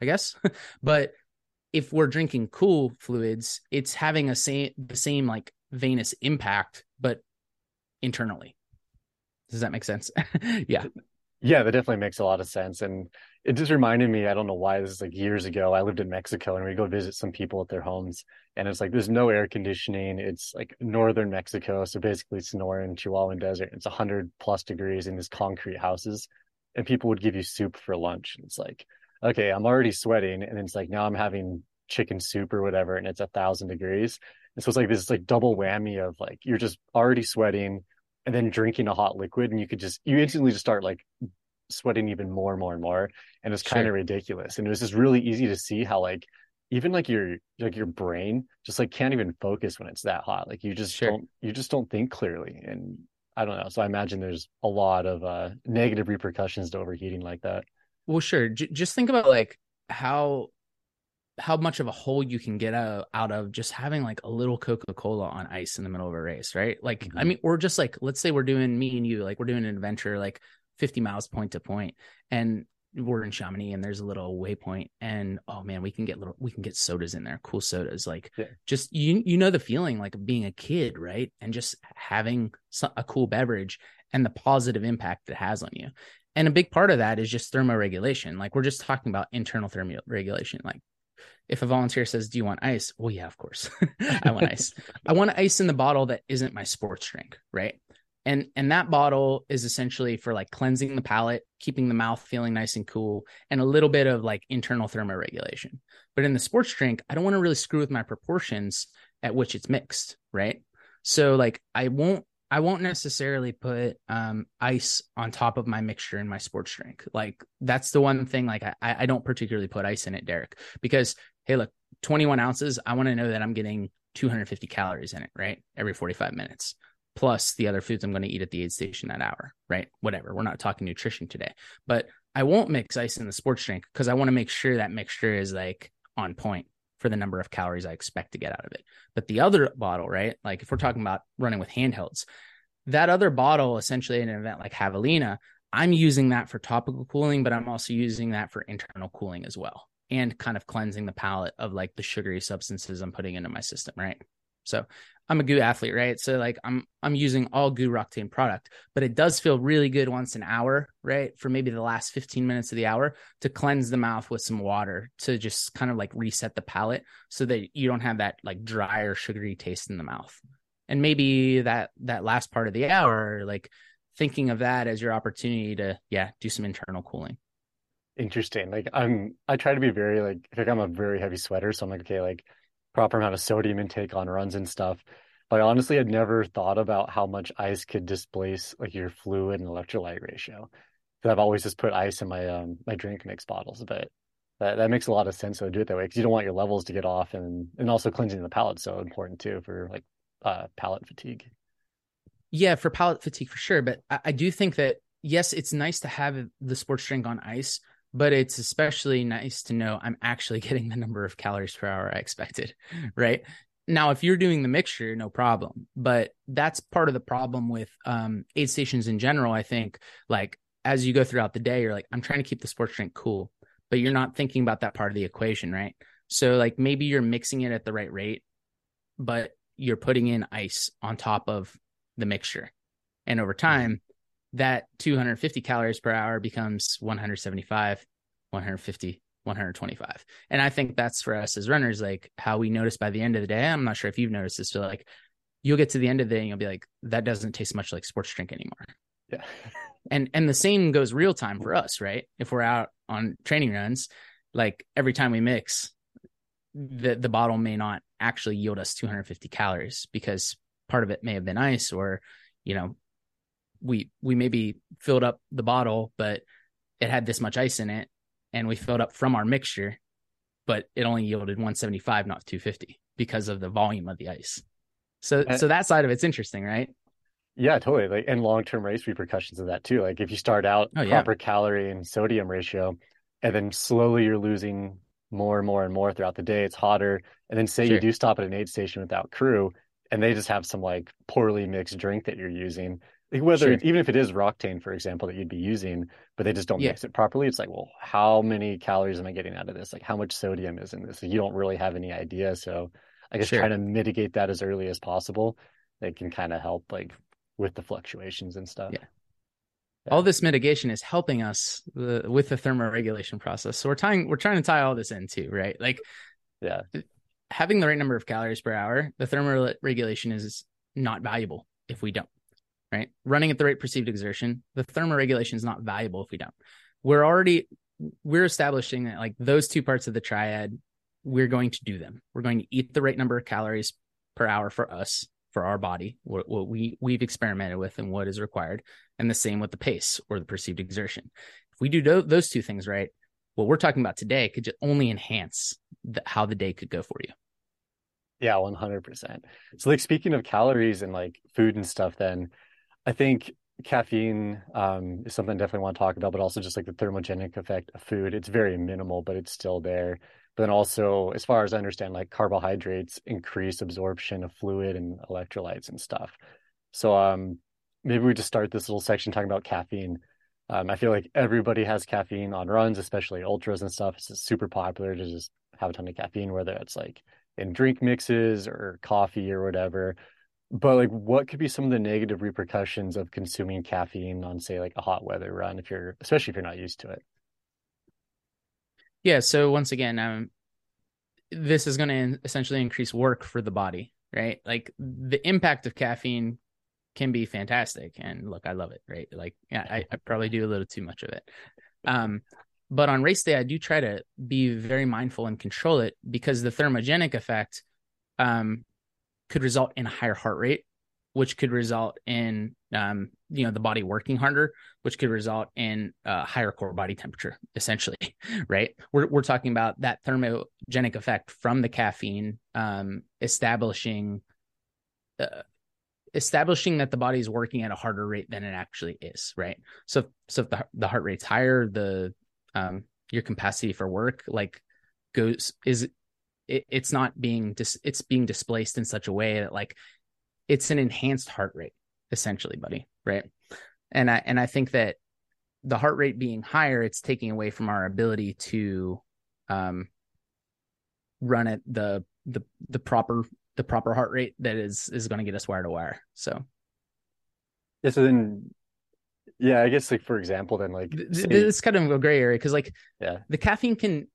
I guess. but if we're drinking cool fluids, it's having a same the same like venous impact, but internally. Does that make sense? yeah. Yeah, that definitely makes a lot of sense. And it just reminded me, I don't know why this is like years ago. I lived in Mexico and we go visit some people at their homes and it's like there's no air conditioning. It's like northern Mexico. So basically Sonoran, Chihuahuan desert. It's hundred plus degrees in these concrete houses. And people would give you soup for lunch. And it's like, okay, I'm already sweating. And it's like now I'm having chicken soup or whatever, and it's a thousand degrees. And so it's like this like double whammy of like you're just already sweating and then drinking a hot liquid and you could just you instantly just start like sweating even more and more and more and it's kind of ridiculous and it was just really easy to see how like even like your like your brain just like can't even focus when it's that hot like you just sure. don't you just don't think clearly and i don't know so i imagine there's a lot of uh negative repercussions to overheating like that well sure J- just think about like how how much of a hole you can get out, out of just having like a little coca-cola on ice in the middle of a race right like mm-hmm. i mean or just like let's say we're doing me and you like we're doing an adventure like 50 miles point to point and we're in Chamonix and there's a little waypoint and oh man, we can get little we can get sodas in there, cool sodas. Like yeah. just you you know the feeling like being a kid, right? And just having a cool beverage and the positive impact it has on you. And a big part of that is just thermoregulation. Like we're just talking about internal thermoregulation. Like if a volunteer says, "Do you want ice?" Well, yeah, of course, I want ice. I want ice in the bottle that isn't my sports drink, right? And and that bottle is essentially for like cleansing the palate keeping the mouth feeling nice and cool and a little bit of like internal thermoregulation. But in the sports drink i don't want to really screw with my proportions at which it's mixed right? So like i won't i won't necessarily put um ice on top of my mixture in my sports drink. Like that's the one thing like i i don't particularly put ice in it derek because hey look 21 ounces i want to know that i'm getting 250 calories in it right? Every 45 minutes plus the other foods I'm going to eat at the aid station that hour, right? Whatever. We're not talking nutrition today, but I won't mix ice in the sports drink because I want to make sure that mixture is like on point for the number of calories I expect to get out of it. But the other bottle, right? Like if we're talking about running with handhelds, that other bottle, essentially in an event like Javelina, I'm using that for topical cooling, but I'm also using that for internal cooling as well and kind of cleansing the palate of like the sugary substances I'm putting into my system, right? So I'm a GU athlete, right? So like I'm I'm using all GU Roctane product, but it does feel really good once an hour, right? For maybe the last 15 minutes of the hour to cleanse the mouth with some water to just kind of like reset the palate so that you don't have that like dry or sugary taste in the mouth. And maybe that that last part of the hour, like thinking of that as your opportunity to yeah, do some internal cooling. Interesting. Like I'm I try to be very like think I'm a very heavy sweater, so I'm like, okay, like proper amount of sodium intake on runs and stuff. But honestly, I honestly had never thought about how much ice could displace like your fluid and electrolyte ratio. Because I've always just put ice in my um my drink mix bottles, but that, that makes a lot of sense to do it that way because you don't want your levels to get off and and also cleansing the palate so important too for like uh palate fatigue. Yeah, for palate fatigue for sure. But I, I do think that yes, it's nice to have the sports drink on ice, but it's especially nice to know I'm actually getting the number of calories per hour I expected, right? Now, if you're doing the mixture, no problem. But that's part of the problem with um, aid stations in general. I think, like, as you go throughout the day, you're like, I'm trying to keep the sports drink cool, but you're not thinking about that part of the equation, right? So, like, maybe you're mixing it at the right rate, but you're putting in ice on top of the mixture. And over time, that 250 calories per hour becomes 175, 150, 125. And I think that's for us as runners, like how we notice by the end of the day. I'm not sure if you've noticed this, but like you'll get to the end of the day and you'll be like, that doesn't taste much like sports drink anymore. Yeah. and and the same goes real time for us, right? If we're out on training runs, like every time we mix, the the bottle may not actually yield us 250 calories because part of it may have been ice or you know we we maybe filled up the bottle, but it had this much ice in it, and we filled up from our mixture, but it only yielded 175, not 250, because of the volume of the ice. So and, so that side of it's interesting, right? Yeah, totally. Like and long term race repercussions of that too. Like if you start out oh, proper yeah. calorie and sodium ratio, and then slowly you're losing more and more and more throughout the day. It's hotter, and then say sure. you do stop at an aid station without crew, and they just have some like poorly mixed drink that you're using whether sure. even if it is Roctane, for example, that you'd be using, but they just don't yeah. mix it properly, it's like, well, how many calories am I getting out of this? Like, how much sodium is in this? you don't really have any idea. So, I guess sure. trying to mitigate that as early as possible, they can kind of help like with the fluctuations and stuff. Yeah. yeah. All this mitigation is helping us the, with the thermoregulation process. So we're tying, we're trying to tie all this in too, right? Like, yeah, uh, having the right number of calories per hour, the thermoregulation is not valuable if we don't right? Running at the rate perceived exertion, the thermoregulation is not valuable if we don't. We're already we're establishing that like those two parts of the triad, we're going to do them. We're going to eat the right number of calories per hour for us, for our body, what, what we we've experimented with and what is required, and the same with the pace or the perceived exertion. If we do those two things right, what we're talking about today could just only enhance the, how the day could go for you. Yeah, one hundred percent. So, like speaking of calories and like food and stuff, then I think caffeine um, is something I definitely want to talk about, but also just like the thermogenic effect of food. It's very minimal, but it's still there. But then also, as far as I understand, like carbohydrates increase absorption of fluid and electrolytes and stuff. So um, maybe we just start this little section talking about caffeine. Um, I feel like everybody has caffeine on runs, especially ultras and stuff. It's super popular to just have a ton of caffeine, whether it's like in drink mixes or coffee or whatever. But like, what could be some of the negative repercussions of consuming caffeine on, say, like a hot weather run, if you're, especially if you're not used to it? Yeah. So once again, um, this is going to essentially increase work for the body, right? Like the impact of caffeine can be fantastic, and look, I love it, right? Like, yeah, I, I probably do a little too much of it. Um, but on race day, I do try to be very mindful and control it because the thermogenic effect um, could result in a higher heart rate, which could result in um, you know the body working harder, which could result in uh, higher core body temperature. Essentially, right? We're we're talking about that thermogenic effect from the caffeine um, establishing. Uh, establishing that the body is working at a harder rate than it actually is right so so if the, the heart rate's higher the um your capacity for work like goes is it, it's not being dis, it's being displaced in such a way that like it's an enhanced heart rate essentially buddy right? And i and i think that the heart rate being higher it's taking away from our ability to um run at the the the proper the proper heart rate that is is going to get us wire to wire so. Yeah so then yeah i guess like for example then like say, it's kind of a gray area because like yeah. the caffeine can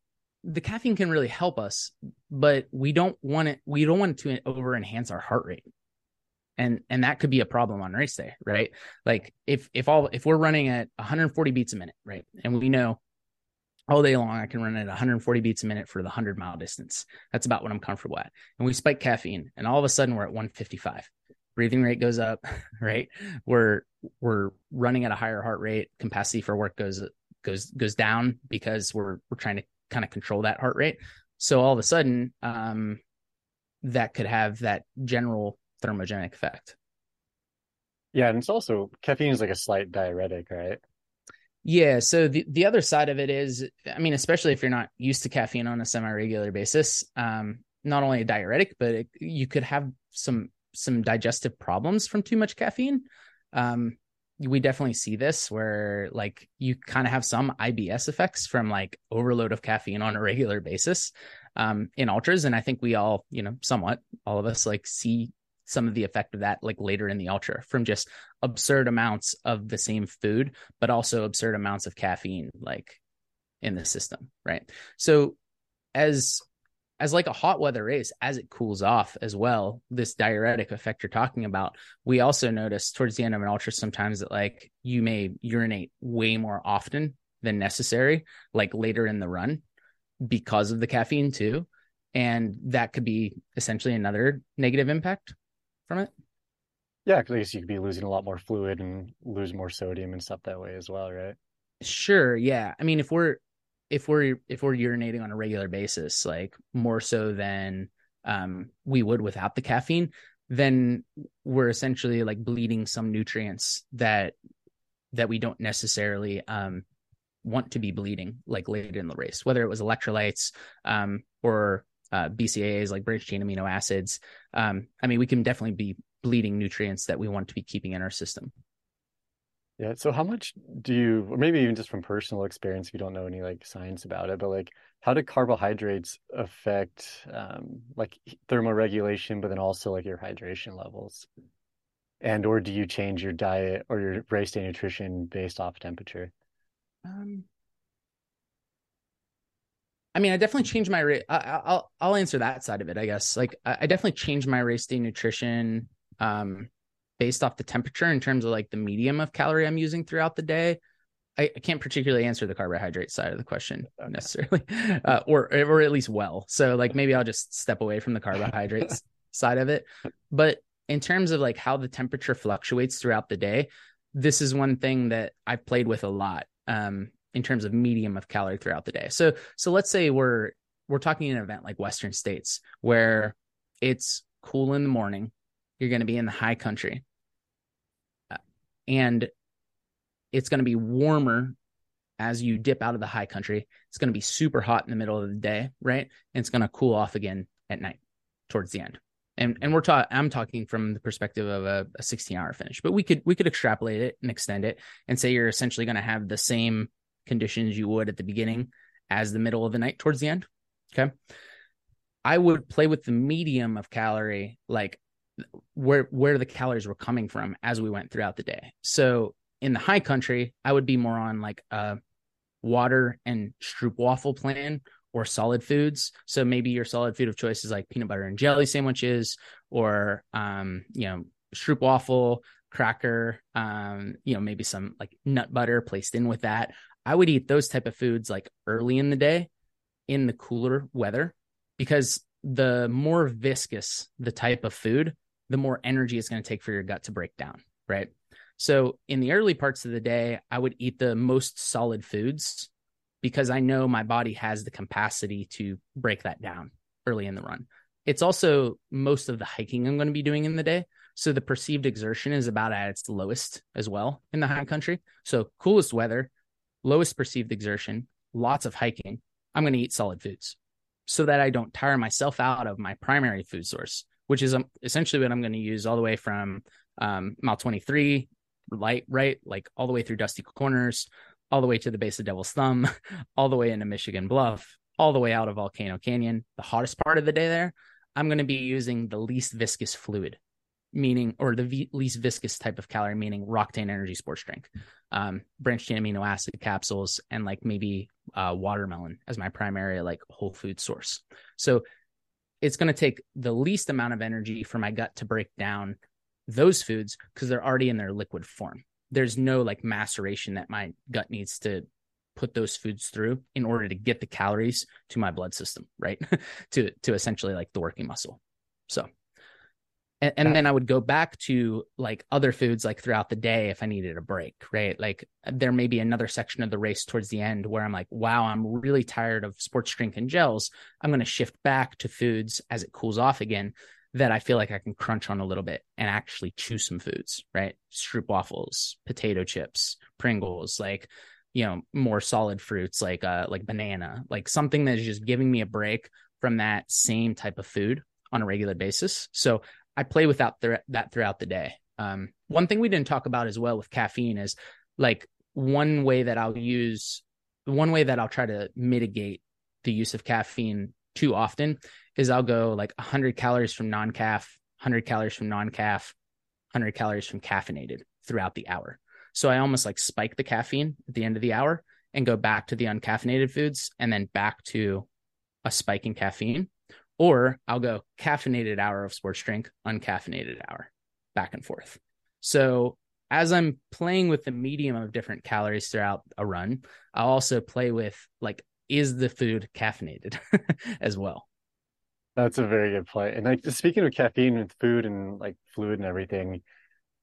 the caffeine can really help us but we don't want it we don't want to over enhance our heart rate. And and that could be a problem on race day right? Like if if all if we're running at 140 beats a minute right? And we know all day long i can run at 140 beats a minute for the 100 mile distance. That's about what i'm comfortable at. And we spike caffeine and all of a sudden we're at 155 breathing rate goes up right? We're we're running at a higher heart rate. Capacity for work goes goes goes down because we're we're trying to kind of control that heart rate so all of a sudden um that could have that general thermogenic effect. Yeah, and it's also caffeine is like a slight diuretic, right? Yeah. So the, the other side of it is, I mean, especially if you're not used to caffeine on a semi-regular basis, um, not only a diuretic, but it, you could have some some digestive problems from too much caffeine. Um, we definitely see this where like you kind of have some IBS effects from like overload of caffeine on a regular basis um, in ultras, and I think we all, you know, somewhat all of us like see some of the effect of that like later in the ultra from just absurd amounts of the same food but also absurd amounts of caffeine like in the system right? So as as like a hot weather race as it cools off as well this diuretic effect you're talking about we also notice towards the end of an ultra sometimes that like you may urinate way more often than necessary like later in the run because of the caffeine too and that could be essentially another negative impact from it? Yeah, because I guess you could be losing a lot more fluid and lose more sodium and stuff that way as well, right? Sure. Yeah. I mean, if we're if we're if we're urinating on a regular basis, like more so than um, we would without the caffeine, then we're essentially like bleeding some nutrients that that we don't necessarily um, want to be bleeding like late in the race, whether it was electrolytes um, or uh, BCAAs like branched chain amino acids. Um, I mean, we can definitely be bleeding nutrients that we want to be keeping in our system. Yeah. So how much do you, or maybe even just from personal experience, if you don't know any like science about it, but like how do carbohydrates affect um, like thermoregulation, but then also like your hydration levels? And or do you change your diet or your race day nutrition based off temperature? Um, I mean, I definitely changed my rate. I'll I'll answer that side of it, I guess. Like, I definitely changed my race day nutrition um, based off the temperature in terms of like the medium of calorie I'm using throughout the day. I, I can't particularly answer the carbohydrate side of the question okay. necessarily, uh, or or at least well. So like maybe I'll just step away from the carbohydrates side of it. But in terms of like how the temperature fluctuates throughout the day, this is one thing that I've played with a lot. Um, in terms of medium of calorie throughout the day. So so let's say we're we're talking an event like Western States where it's cool in the morning, you're going to be in the high country, uh, and it's going to be warmer as you dip out of the high country. It's going to be super hot in the middle of the day, right? And it's going to cool off again at night towards the end. And and we're talking I'm talking from the perspective of a, a 16 hour finish, but we could we could extrapolate it and extend it and say you're essentially going to have the same conditions you would at the beginning as the middle of the night towards the end. Okay. I would play with the medium of calorie, like where where the calories were coming from as we went throughout the day. So in the high country, I would be more on like a water and stroopwafel plan or solid foods. So maybe your solid food of choice is like peanut butter and jelly sandwiches or um, you know, stroopwafel, cracker, um, you know, maybe some like nut butter placed in with that. I would eat those type of foods like early in the day in the cooler weather because the more viscous the type of food, the more energy it's going to take for your gut to break down, right? So in the early parts of the day, I would eat the most solid foods because I know my body has the capacity to break that down early in the run. It's also most of the hiking I'm going to be doing in the day. So the perceived exertion is about at its lowest as well in the high country. So coolest weather, lowest perceived exertion, lots of hiking, I'm going to eat solid foods. so that I don't tire myself out of my primary food source, which is um, essentially what I'm going to use all the way from um, mile 23 light, right? Like all the way through Dusty Corners, all the way to the base of Devil's Thumb, all the way into Michigan Bluff, all the way out of Volcano Canyon, the hottest part of the day there. I'm going to be using the least viscous fluid, meaning, or the v- least viscous type of calorie, meaning Roctane Energy Sports Drink, um, branched chain amino acid capsules, and like maybe uh, watermelon as my primary like whole food source. So it's going to take the least amount of energy for my gut to break down those foods because they're already in their liquid form. There's no like maceration that my gut needs to put those foods through in order to get the calories to my blood system, right? to to essentially like the working muscle. So and, and then I would go back to like other foods like throughout the day if I needed a break, right? Like there may be another section of the race towards the end where I'm like, wow, I'm really tired of sports drink and gels. I'm going to shift back to foods as it cools off again that I feel like I can crunch on a little bit and actually chew some foods, right? Stroop waffles, potato chips, Pringles, like you know, more solid fruits like uh like banana, like something that is just giving me a break from that same type of food on a regular basis. So I play without th- that throughout the day. Um, one thing we didn't talk about as well with caffeine is like one way that I'll use, one way that I'll try to mitigate the use of caffeine too often is I'll go like 100 calories from non caf, 100 calories from non caf, 100 calories from caffeinated throughout the hour. So I almost like spike the caffeine at the end of the hour and go back to the uncaffeinated foods and then back to a spike in caffeine or I'll go caffeinated hour of sports drink, uncaffeinated hour, back and forth. So as I'm playing with the medium of different calories throughout a run, I'll also play with like, is the food caffeinated as well? That's a very good point. And like speaking of caffeine with food and like fluid and everything,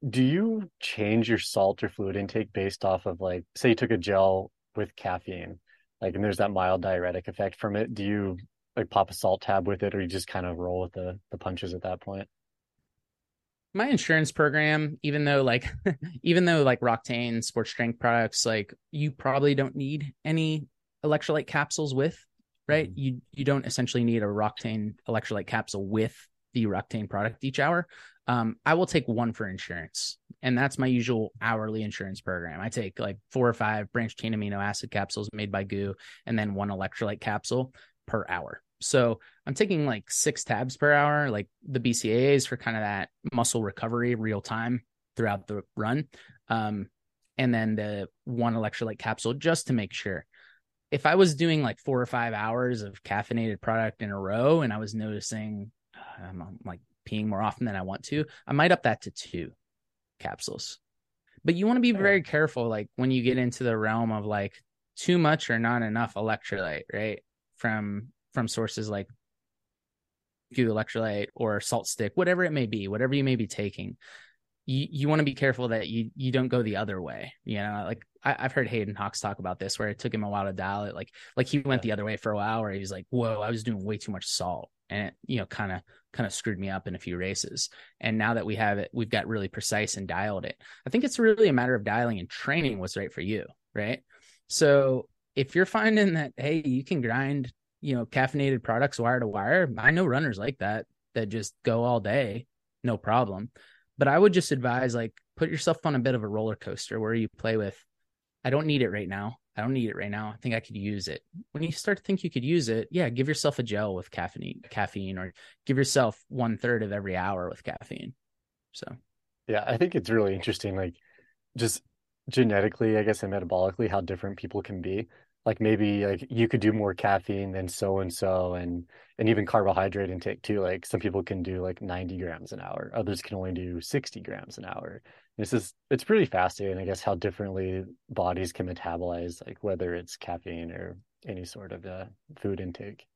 do you change your salt or fluid intake based off of like, say you took a gel with caffeine, like, and there's that mild diuretic effect from it? Do you like pop a salt tab with it, or you just kind of roll with the the punches at that point? My insurance program, even though like even though like Roctane sports strength products, like you probably don't need any electrolyte capsules with, right? Mm-hmm. You you don't essentially need a Roctane electrolyte capsule with the Roctane product each hour. Um, I will take one for insurance, and that's my usual hourly insurance program. I take like four or five branched chain amino acid capsules made by GU, and then one electrolyte capsule per hour. So I'm taking like six tabs per hour, like the BCAAs for kind of that muscle recovery real time throughout the run. Um, and then the one electrolyte capsule just to make sure. If I was doing like four or five hours of caffeinated product in a row and I was noticing uh, I'm like peeing more often than I want to, I might up that to two capsules. But you want to be very careful, like when you get into the realm of like too much or not enough electrolyte, right? From from sources like GU electrolyte or SaltStick, whatever it may be, whatever you may be taking, you, you want to be careful that you you don't go the other way. You know, like I, have heard Hayden Hawks talk about this, where it took him a while to dial it. Like like he went the other way for a while, where he was like, "Whoa, I was doing way too much salt," and it you know kind of kind of screwed me up in a few races. And now that we have it, we've got really precise and dialed it. I think it's really a matter of dialing and training what's right for you, right? So if you're finding that hey, you can grind you know, caffeinated products wire to wire. I know runners like that that just go all day, no problem. But I would just advise like put yourself on a bit of a roller coaster where you play with I don't need it right now. I don't need it right now. I think I could use it. When you start to think you could use it, yeah, give yourself a gel with caffeine, caffeine, or give yourself one third of every hour with caffeine. So, yeah, I think it's really interesting, like just genetically, I guess, and metabolically, how different people can be like maybe like you could do more caffeine than so and so and and even carbohydrate intake too like some people can do like 90 grams an hour others can only do 60 grams an hour. This is it's pretty fascinating i guess how differently bodies can metabolize like whether it's caffeine or any sort of uh, food intake.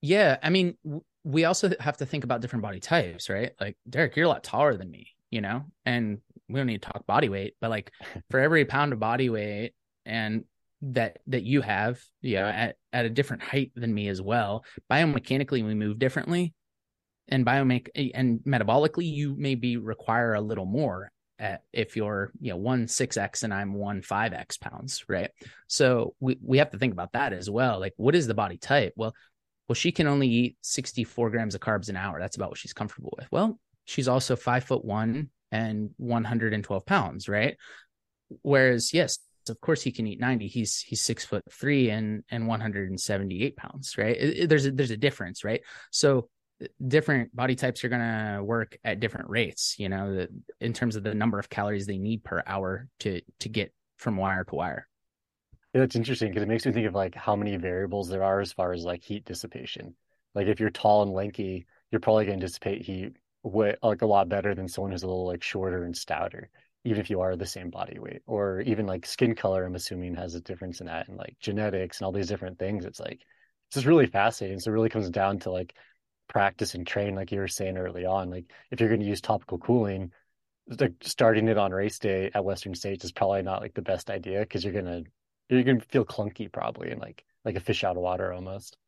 Yeah i mean we also have to think about different body types right? Like derek you're a lot taller than me you know? And we don't need to talk body weight but like for every pound of body weight and that that you have, you know, at, at a different height than me as well. Biomechanically, we move differently, and biomech and metabolically, you maybe require a little more at, if you're you know one six x and I'm one five x pounds, right? So we we have to think about that as well. Like, what is the body type? Well, well, she can only eat 64 grams of carbs an hour. That's about what she's comfortable with. Well, she's also five foot one and 112 pounds, right? Whereas, yes, of course he can eat 90. He's he's six foot three and and 178 pounds, right? It, it, there's a there's a difference, right? So uh, different body types are going to work at different rates you know the, in terms of the number of calories they need per hour to to get from wire to wire yeah, it's interesting because it makes me think of like how many variables there are as far as like heat dissipation like if you're tall and lanky you're probably going to dissipate heat way, like a lot better than someone who's a little like shorter and stouter even if you are the same body weight or even like skin color i'm assuming has a difference in that and like genetics and all these different things. It's like it's just really fascinating. So it really comes down to like practice and train, like you were saying early on. Like if you're going to use topical cooling, like starting it on race day at Western States is probably not like the best idea because you're gonna you're gonna feel clunky probably and like like a fish out of water almost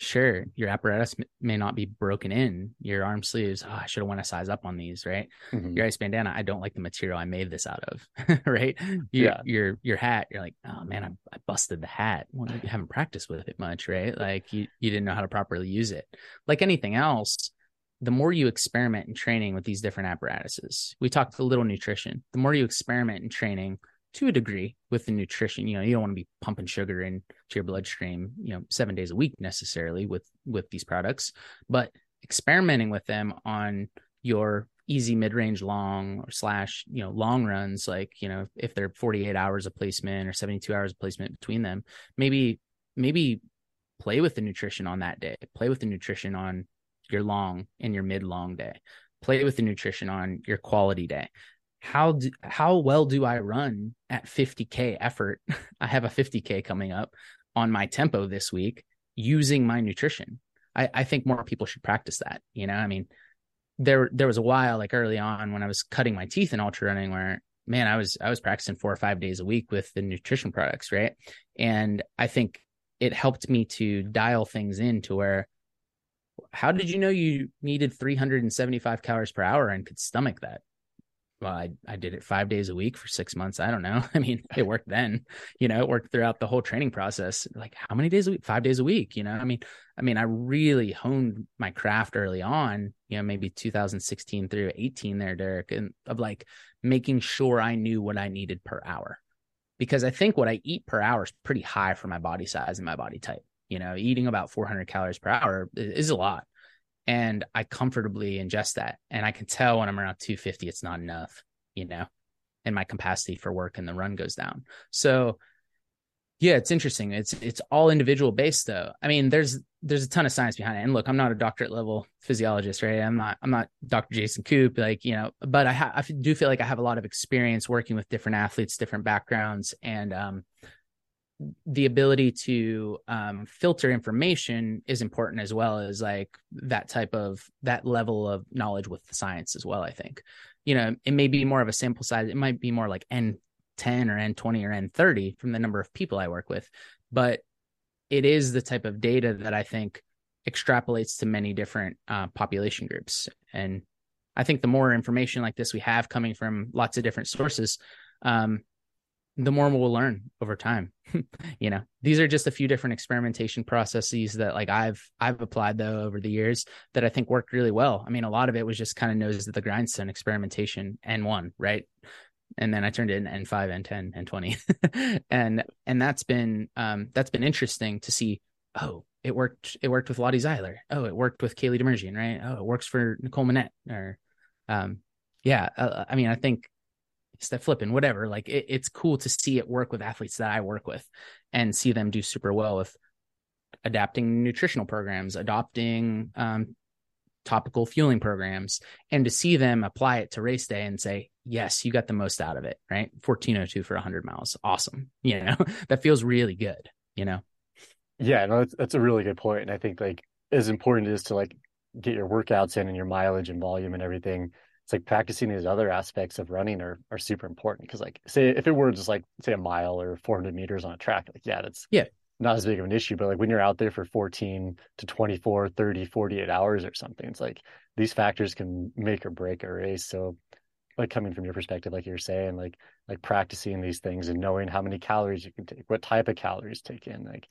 sure your apparatus may not be broken in your arm sleeves oh, i should have went a size up on these right? Mm-hmm. your ice bandana i don't like the material i made this out of right? Your, yeah. your your hat you're like oh man i, I busted the hat. Well you haven't practiced with it much right? Like you, you didn't know how to properly use it. Like anything else the more you experiment in training with these different apparatuses we talked a little nutrition the more you experiment in training to a degree with the nutrition. You know, you don't want to be pumping sugar into your bloodstream, you know, seven days a week necessarily with with these products, but experimenting with them on your easy mid-range long or slash you know long runs like you know if they're 48 hours of placement or 72 hours of placement between them maybe maybe play with the nutrition on that day play with the nutrition on your long and your mid long day play with the nutrition on your quality day how do, how well do I run at 50k effort? I have a 50k coming up on my tempo this week using my nutrition. I, I think more people should practice that. You know, I mean, there there was a while like early on when I was cutting my teeth in ultra running where man, I was I was practicing four or five days a week with the nutrition products, right? And I think it helped me to dial things in to where how did you know you needed 375 calories per hour and could stomach that? Well, I, I did it five days a week for six months. I don't know. I mean, it worked then, you know, it worked throughout the whole training process. Like how many days a week? Five days a week, you know, I mean, I mean, I really honed my craft early on, you know, maybe 2016 through 18 there, Derek, and of like making sure I knew what I needed per hour. Because I think what I eat per hour is pretty high for my body size and my body type. You know, eating about 400 calories per hour is a lot and I comfortably ingest that. And I can tell when I'm around 250, it's not enough, you know, and my capacity for work and the run goes down. So yeah, it's interesting. It's it's all individual based though. I mean, there's there's a ton of science behind it. And look, I'm not a doctorate level physiologist, right? I'm not I'm not Dr. Jason Koop, like you know, but I ha- I do feel like I have a lot of experience working with different athletes, different backgrounds, and um, the ability to um, filter information is important as well as like that type of that level of knowledge with the science as well i think. You know it may be more of a sample size it might be more like n10 or n20 or n30 from the number of people i work with but it is the type of data that i think extrapolates to many different uh, population groups. And i think the more information like this we have coming from lots of different sources um, the more we'll learn over time you know? These are just a few different experimentation processes that like i've i've applied though over the years that i think worked really well. I mean a lot of it was just kind of nose to the grindstone experimentation n1 right? And then i turned it in n5 n10 n20 and and that's been um that's been interesting to see oh it worked it worked with lottie zeiler oh it worked with kaylee demerjian right? Oh it works for nicole manette or um yeah uh, i mean i think step flipping, whatever. Like it, it's cool to see it work with athletes that I work with and see them do super well with adapting nutritional programs, adopting um, topical fueling programs, and to see them apply it to race day and say, yes, you got the most out of it, right? 1402 for 100 miles. Awesome. You know, that feels really good, you know? Yeah, no, that's, that's a really good point. And I think like as important is to like get your workouts in and your mileage and volume and everything it's like practicing these other aspects of running are are super important. Because like say if it were just like say a mile or 400 meters on a track like yeah that's yeah. not as big of an issue. But like when you're out there for 14 to 24 30 48 hours or something it's like these factors can make or break a race. So like coming from your perspective like you're saying like like practicing these things and knowing how many calories you can take what type of calories take in like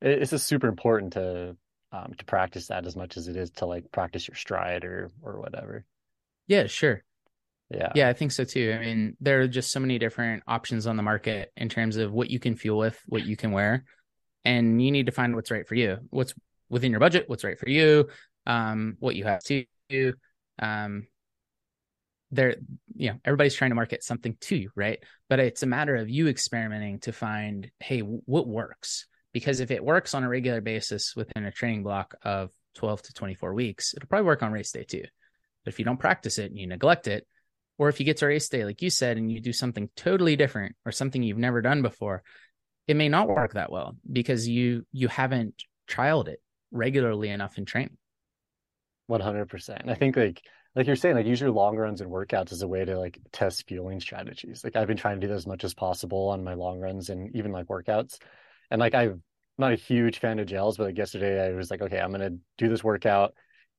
it's just super important to um, to practice that as much as it is to like practice your stride or or whatever. Yeah, sure. Yeah. Yeah, I think so too. I mean, there are just so many different options on the market in terms of what you can fuel with, what you can wear, and you need to find what's right for you. What's within your budget, what's right for you, um, what you have to do. Um, there, you know, everybody's trying to market something to you, right? But it's a matter of you experimenting to find, hey, what works? Because if it works on a regular basis within a training block of 12 to 24 weeks, it'll probably work on race day too. But if you don't practice it and you neglect it, or if you get to race day, like you said, and you do something totally different or something you've never done before, it may not work that well because you you haven't trialed it regularly enough in training. One hundred percent. I think like like you're saying, like use your long runs and workouts as a way to like test fueling strategies. Like I've been trying to do that as much as possible on my long runs and even like workouts. And like I'm not a huge fan of gels, but like yesterday I was like, okay, I'm gonna do this workout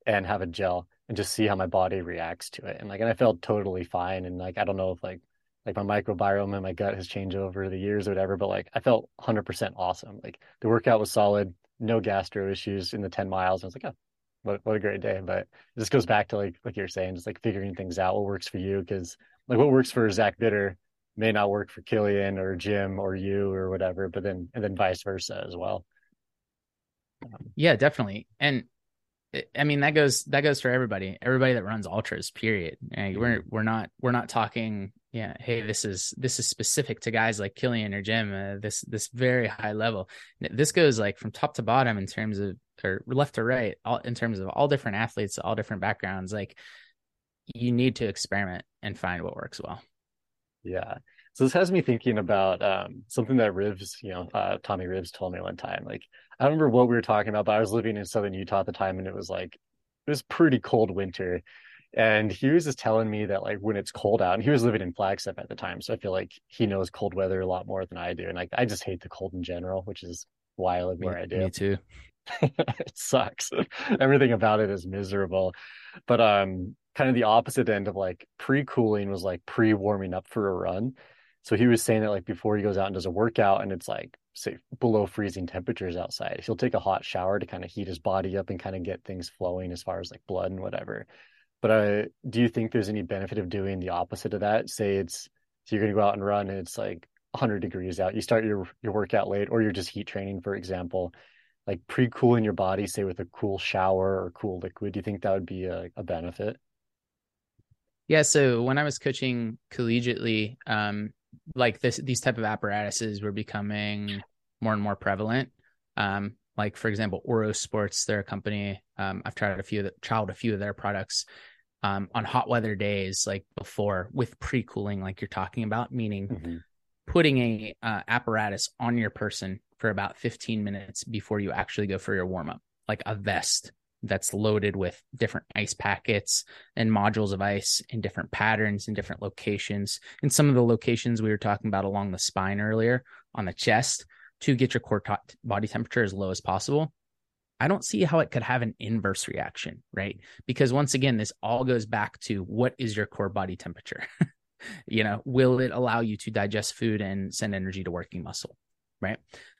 and have a gel and just see how my body reacts to it. And like and I felt totally fine. And like I don't know if like like my microbiome and my gut has changed over the years or whatever, but like I felt 100% awesome. Like the workout was solid, no gastro issues in the 10 miles. I was like, oh, what, what a great day. But this goes back to like, like you're saying, just like figuring things out, what works for you. Cause like what works for Zach Bitter may not work for Kilian or Jim or you or whatever, but then, and then vice versa as well. Um, yeah, definitely. And I mean that goes that goes for everybody. Everybody that runs ultras, period. Like, we're we're not we're not talking. Yeah, hey, this is this is specific to guys like Kilian or Jim. Uh, this this very high level. This goes like from top to bottom in terms of or left to right, all in terms of all different athletes, all different backgrounds. Like you need to experiment and find what works well. Yeah. So this has me thinking about um, something that Rivs, you know, uh, Tommy Rivs told me one time. Like I don't remember what we were talking about, but I was living in southern Utah at the time, and it was like it was pretty cold winter. And he was just telling me that like when it's cold out, and he was living in Flagstaff at the time, so I feel like he knows cold weather a lot more than I do. And like I just hate the cold in general, which is why I live me, where I do. Me too. it sucks. Everything about it is miserable. But um kind of the opposite end of like pre-cooling was like pre-warming up for a run. So he was saying that like before he goes out and does a workout and it's like say below freezing temperatures outside, he'll take a hot shower to kind of heat his body up and kind of get things flowing as far as like blood and whatever. But uh, do you think there's any benefit of doing the opposite of that? Say it's so you're going to go out and run and it's like 100 degrees out. You start your your workout late, or you're just heat training, for example. Like pre-cooling your body, say with a cool shower or cool liquid. Do you think that would be a, a benefit? Yeah. So when I was coaching collegiately, um, like this these type of apparatuses were becoming more and more prevalent. Um, like for example, Oro Sports, they're a company. Um, I've tried a few of the, tried a few of their products um, on hot weather days, like before with pre cooling, like you're talking about, meaning mm-hmm. putting a uh, apparatus on your person for about 15 minutes before you actually go for your warm up, like a vest that's loaded with different ice packets and modules of ice in different patterns in different locations. In some of the locations we were talking about along the spine earlier on the chest to get your core t- body temperature as low as possible. I don't see how it could have an inverse reaction, right? Because once again, this all goes back to what is your core body temperature? you know, will it allow you to digest food and send energy to working muscle, right?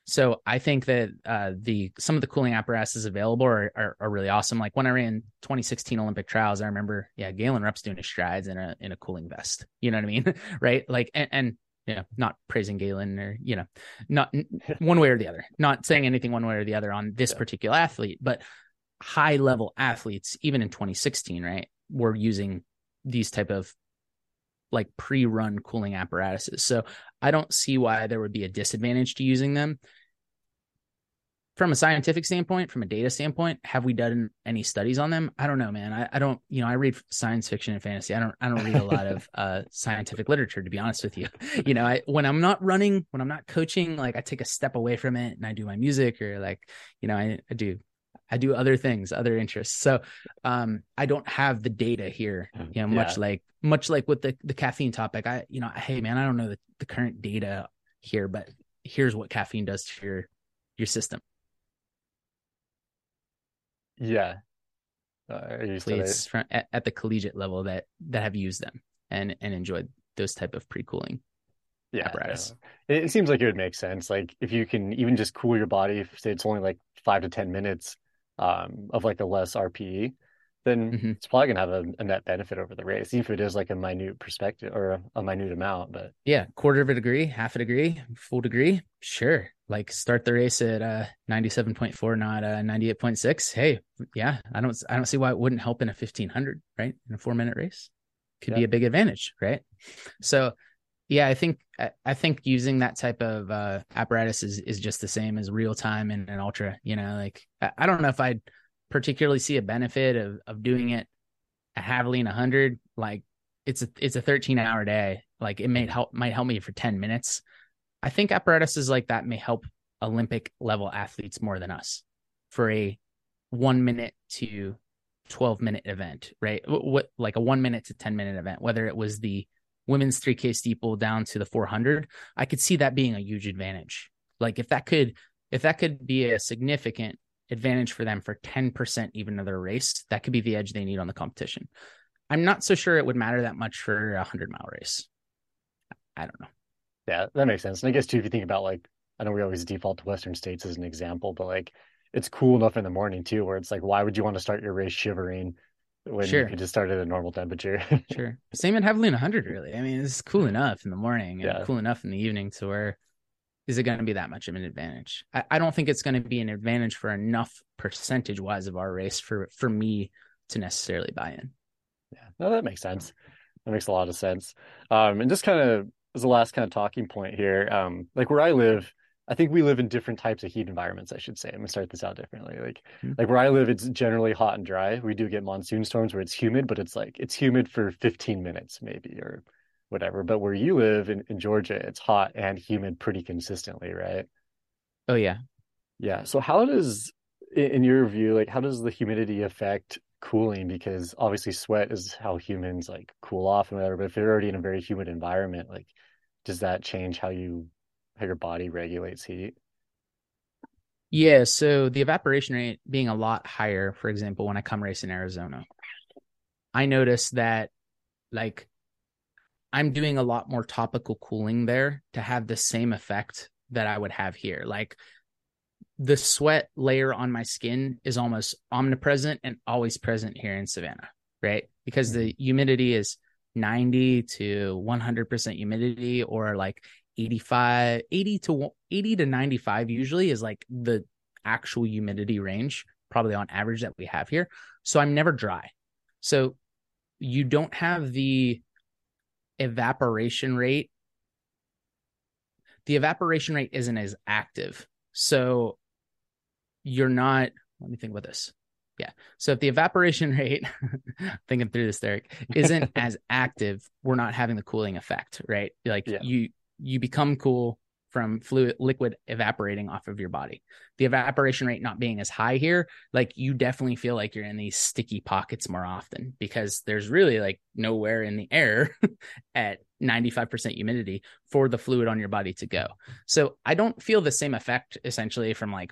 So I think that uh, the some of the cooling apparatuses available are, are, are really awesome. Like when I ran 2016 Olympic trials, I remember, yeah, Galen Rupp's doing his strides in a in a cooling vest. You know what I mean, right? Like and, and you know, not praising Galen or you know, not one way or the other. Not saying anything one way or the other on this yeah. particular athlete, but high level athletes, even in 2016, right, were using these type of like pre-run cooling apparatuses. So I don't see why there would be a disadvantage to using them. From a scientific standpoint, from a data standpoint, have we done any studies on them? I don't know, man. I, I don't, you know, I read science fiction and fantasy. I don't, I don't read a lot of uh, scientific literature, to be honest with you. You know, I when I'm not running, when I'm not coaching, like I take a step away from it and I do my music or like, you know, I, I do I do other things, other interests. So um, I don't have the data here, you know, much yeah. like much like with the the caffeine topic. I, you know, hey man, I don't know the, the current data here, but here's what caffeine does to your your system. Yeah. Uh, Please from, at, at the collegiate level that that have used them and and enjoyed those type of pre-cooling yeah, apparatus. Yeah. It, it seems like it would make sense. Like if you can even just cool your body, say it's only like five to ten minutes, um, of like a less RPE, then mm-hmm. it's probably gonna have a, a, net benefit over the race, even if it is like a minute perspective or a, a, minute amount. But yeah, quarter of a degree, half a degree, full degree, sure. Like start the race at uh ninety seven point four, not uh ninety eight point six. Hey, yeah, I don't I don't see why it wouldn't help in a fifteen hundred, right? In a four minute race, could yeah. be a big advantage, right? So yeah, I think I think using that type of uh, apparatus is is just the same as real time and an ultra. You know, like I don't know if I'd particularly see a benefit of of doing it at Javelina 100. Like it's a it's a 13 hour day. Like it may help might help me for 10 minutes. I think apparatuses like that may help Olympic level athletes more than us for a one minute to 12 minute event, right? What like a one minute to 10 minute event, whether it was the women's 3K steeple down to the 400, I could see that being a huge advantage. Like if that could if that could be a significant advantage for them for 10% even of their race, that could be the edge they need on the competition. I'm not so sure it would matter that much for a 100 mile race. I don't know. Yeah, that makes sense. And I guess too, if you think about like, I know we always default to Western states as an example, but like it's cool enough in the morning too, where it's like, why would you want to start your race shivering when sure. you could just start at a normal temperature? sure. Same in Javelina 100, really. I mean, it's cool enough in the morning and yeah. cool enough in the evening to where is it going to be that much of an advantage? I, I don't think it's going to be an advantage for enough percentage wise of our race for for me to necessarily buy in. Yeah, no, that makes sense. That makes a lot of sense. Um, and just kind of as the last kind of talking point here, um, like where I live, I think we live in different types of heat environments. I should say. I'm gonna start this out differently. Like, mm-hmm. like where I live, it's generally hot and dry. We do get monsoon storms where it's humid, but it's like it's humid for 15 minutes maybe, or whatever. But where you live in, in Georgia, it's hot and humid pretty consistently, right? Oh yeah. Yeah. So how does in your view, like how does the humidity affect cooling? Because obviously sweat is how humans like cool off and whatever. But if they're already in a very humid environment, like does that change how you how your body regulates heat? Yeah, so the evaporation rate being a lot higher, for example, when I come race in Arizona, I notice that like I'm doing a lot more topical cooling there to have the same effect that I would have here. Like the sweat layer on my skin is almost omnipresent and always present here in Savannah, right? Because the mm-hmm. humidity is 90 to 100% humidity or like 85 80 to 80 to 95 usually is like the actual humidity range probably on average that we have here. So i'm never dry. So you don't have the evaporation rate. The evaporation rate isn't as active. So you're not let me think about this yeah so if the evaporation rate thinking through this derek isn't as active we're not having the cooling effect right like yeah. you you become cool from fluid liquid evaporating off of your body. The evaporation rate not being as high here, like you definitely feel like you're in these sticky pockets more often because there's really like nowhere in the air at 95% humidity for the fluid on your body to go. So I don't feel the same effect essentially from like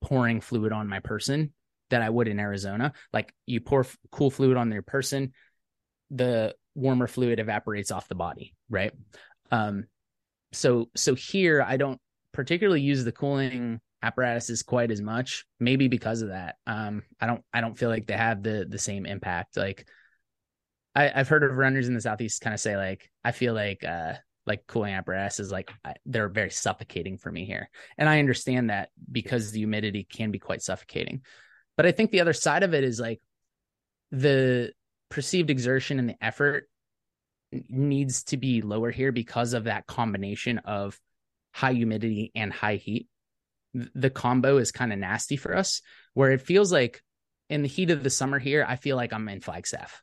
pouring fluid on my person that I would in Arizona. Like you pour f- cool fluid on your person, the warmer fluid evaporates off the body, right? Um, so so here I don't particularly use the cooling apparatuses quite as much maybe because of that um i don't i don't feel like they have the the same impact like i i've heard of runners in the southeast kind of say like i feel like uh like cooling apparatuses like they're very suffocating for me here and i understand that because the humidity can be quite suffocating but i think the other side of it is like the perceived exertion and the effort needs to be lower here because of that combination of high humidity and high heat. The combo is kind of nasty for us, where it feels like in the heat of the summer here, I feel like I'm in Flagstaff,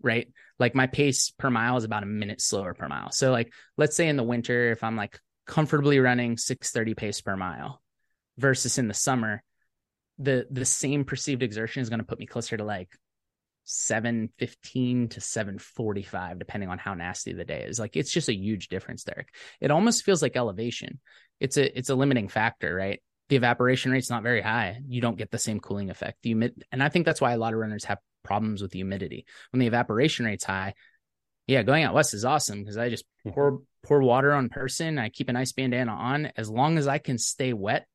right? Like my pace per mile is about a minute slower per mile. So, like, let's say in the winter, if I'm like comfortably running 630 pace per mile versus in the summer, the the same perceived exertion is going to put me closer to like 715 to 745 depending on how nasty the day is. Like it's just a huge difference derek. It almost feels like elevation. It's a it's a limiting factor right? The evaporation rate's not very high. You don't get the same cooling effect. The humid and i think that's why a lot of runners have problems with the humidity. When the evaporation rate's high yeah going out west is awesome because i just mm-hmm. pour pour water on person. I keep an ice bandana on. As long as i can stay wet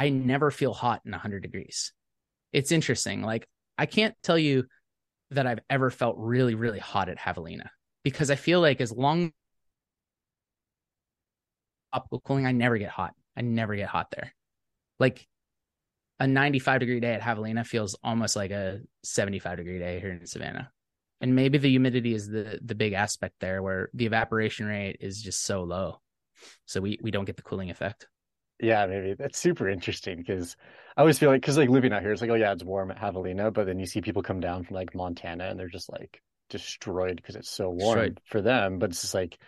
i never feel hot in 100 degrees it's interesting. Like I can't tell you that I've ever felt really, really hot at Javelina because I feel like as long optical cooling, I never get hot. I never get hot there. Like a 95 degree day at Javelina feels almost like a 75 degree day here in Savannah. And maybe the humidity is the the big aspect there where the evaporation rate is just so low. So we we don't get the cooling effect. Yeah, maybe that's super interesting because I always feel like because like living out here, it's like oh yeah, it's warm at Javelina, but then you see people come down from like Montana and they're just like destroyed because it's so warm destroyed. for them. But it's just like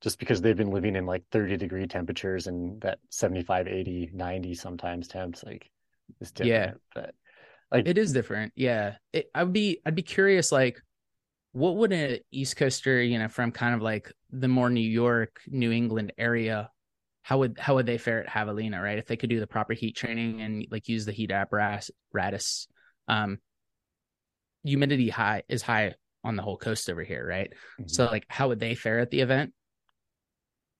just because they've been living in like 30 degree temperatures and that 75, 80, 90 sometimes temps, like it's different. Yeah. But like it is different. Yeah. It, I'd be I'd be curious like what would an East Coaster, you know, from kind of like the more New York, New England area how would how would they fare at Javelina, right? If they could do the proper heat training and like use the heat apparatus, um, humidity high is high on the whole coast over here, right? Mm-hmm. So like, how would they fare at the event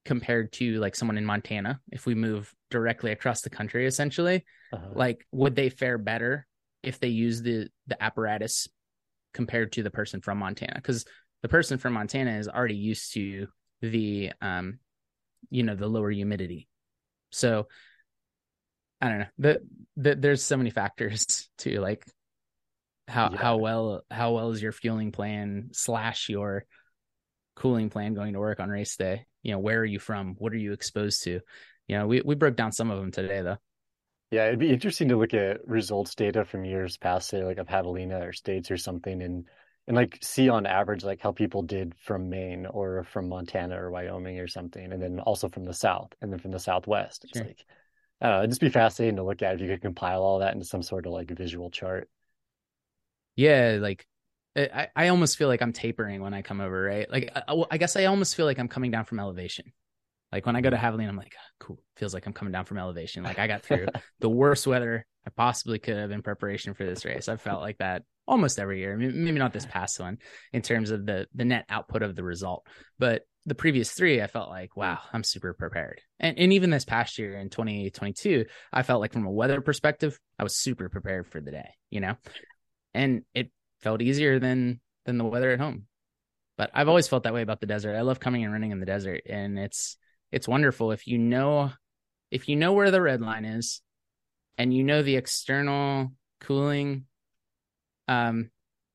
compared to like someone in Montana? If we move directly across the country, essentially, uh-huh. like would they fare better if they use the the apparatus compared to the person from Montana? Because the person from Montana is already used to the um you know the lower humidity. So i don't know. The, the there's so many factors to like how yeah. how well how well is your fueling plan slash your cooling plan going to work on race day? You know where are you from? What are you exposed to? You know we, we broke down some of them today though. Yeah it'd be interesting to look at results data from years past say like a javelina or states or something and and like see on average like how people did from Maine or from Montana or Wyoming or something, and then also from the South and then from the Southwest. It's sure. like I don't know, it'd just be fascinating to look at if you could compile all that into some sort of like visual chart. Yeah, like eh, I, I almost feel like I'm tapering when I come over, right? Like I, I guess I almost feel like I'm coming down from elevation. Like when I go to mm-hmm. Javelina, I'm like, oh, cool. Feels like I'm coming down from elevation. Like I got through the worst weather I possibly could have in preparation for this race. I felt like that almost every year. Maybe not this past one in terms of the the net output of the result, but the previous three, I felt like, wow, I'm super prepared. And and even this past year in 2022, I felt like from a weather perspective, I was super prepared for the day, you know, and it felt easier than than the weather at home. But I've always felt that way about the desert. I love coming and running in the desert, and it's it's wonderful if you know if you know where the red line is, and you know the external cooling um,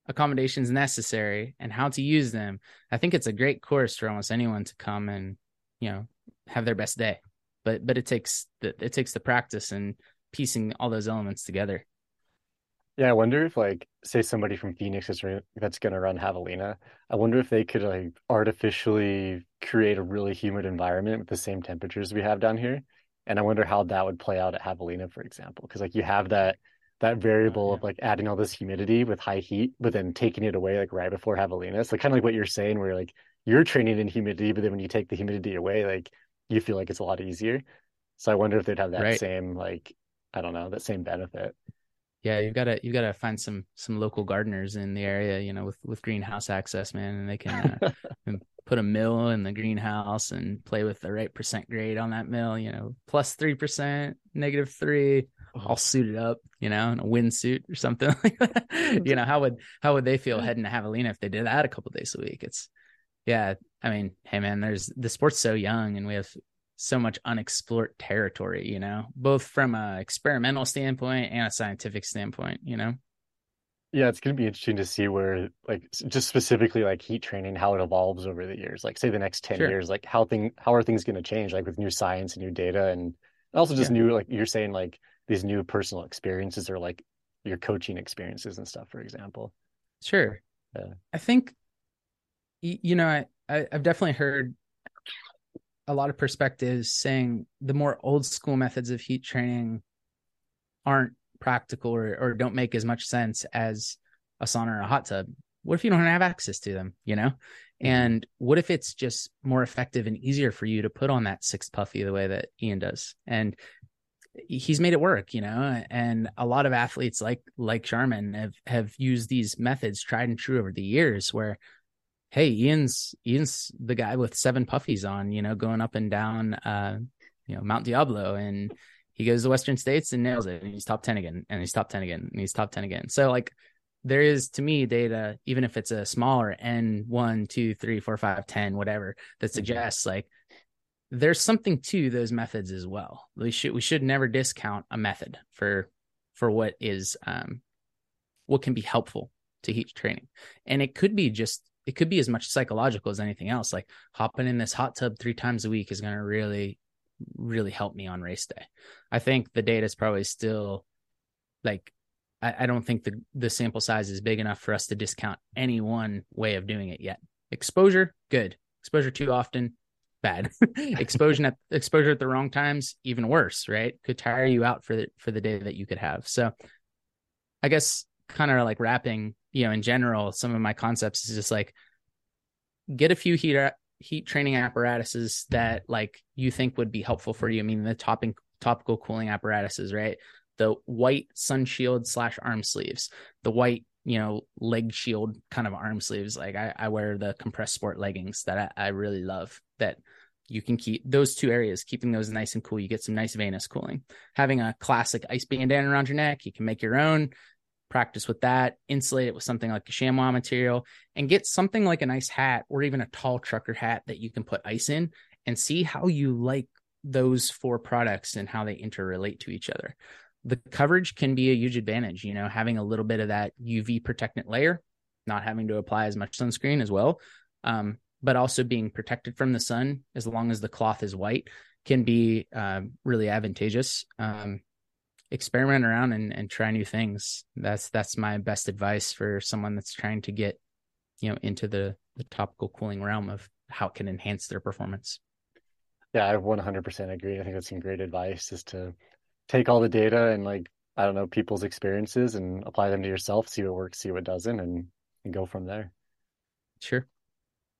accommodations necessary and how to use them, I think it's a great course for almost anyone to come and you know have their best day. But but it takes the it takes the practice and piecing all those elements together. Yeah, I wonder if like say somebody from Phoenix is that's going to run Javelina. I wonder if they could like artificially create a really humid environment with the same temperatures we have down here. And I wonder how that would play out at Javelina, for example, because like you have that that variable oh, yeah. of like adding all this humidity with high heat, but then taking it away like right before Javelina. So kind of like what you're saying, where like you're training in humidity, but then when you take the humidity away, like you feel like it's a lot easier. So I wonder if they'd have that right. same like I don't know that same benefit. Yeah, you've got to you've got to find some some local gardeners in the area, you know, with with greenhouse access, man, and they can uh, put a mill in the greenhouse and play with the right percent grade on that mill, you know, plus three percent, negative three, Uh-huh. all suited up, you know, in a windsuit or something you know, how would how would they feel heading to Javelina if they did that a couple days a week? It's yeah, I mean, hey man, there's the sport's so young and we have so much unexplored territory, you know, both from a experimental standpoint and a scientific standpoint, you know. Yeah, it's going to be interesting to see where, like, just specifically like heat training, how it evolves over the years. Like, say the next ten sure. years, like how thing, how are things going to change? Like with new science and new data, and also just yeah. new, like you're saying, like these new personal experiences or like your coaching experiences and stuff, for example. Sure. Yeah. I think, you know, I, I I've definitely heard a lot of perspectives saying the more old school methods of heat training aren't practical or, or don't make as much sense as a sauna or a hot tub. What if you don't have access to them, you know? Mm-hmm. And what if it's just more effective and easier for you to put on that six puffy the way that Ian does? And he's made it work, you know, and a lot of athletes like like Sharman have have used these methods tried and true over the years where hey, Ian's Ian's the guy with seven puffies on, you know, going up and down uh, you know, Mount Diablo and He goes to Western States and nails it, and he's top ten again, and he's top ten again, and he's top ten again. So like, there is to me data, even if it's a smaller N one, two, three, four, five, ten, whatever, that mm-hmm. suggests like there's something to those methods as well. We should we should never discount a method for for what is um what can be helpful to heat training. And it could be just it could be as much psychological as anything else. Like hopping in this hot tub three times a week is going to really really help me on race day. I think the data is probably still like I, I don't think the the sample size is big enough for us to discount any one way of doing it yet. Exposure, good. Exposure too often, bad. exposure at exposure at the wrong times, even worse, right? Could tire you out for the for the day that you could have. So I guess kind of like wrapping, you know, in general, some of my concepts is just like get a few heat heat training apparatuses that like you think would be helpful for you. I mean, the topping topical cooling apparatuses, right? The white sun shield slash arm sleeves, the white you know leg shield kind of arm sleeves like i, I wear the Compressport leggings that I, I really love that you can keep those two areas keeping those nice and cool. You get some nice venous cooling. Having a classic ice bandana around your neck you can make your own practice with that insulate it with something like a chamois material and get something like a nice hat or even a tall trucker hat that you can put ice in and see how you like those four products and how they interrelate to each other. The coverage can be a huge advantage. You know, having a little bit of that UV protectant layer, not having to apply as much sunscreen as well, um, but also being protected from the sun as long as the cloth is white can be uh, really advantageous. Um, experiment around and, and try new things. That's that's my best advice for someone that's trying to get, you know, into the the topical cooling realm of how it can enhance their performance. Yeah, I 100% agree. I think that's some great advice is to take all the data and like I don't know people's experiences and apply them to yourself, see what works, see what doesn't, and and go from there. Sure.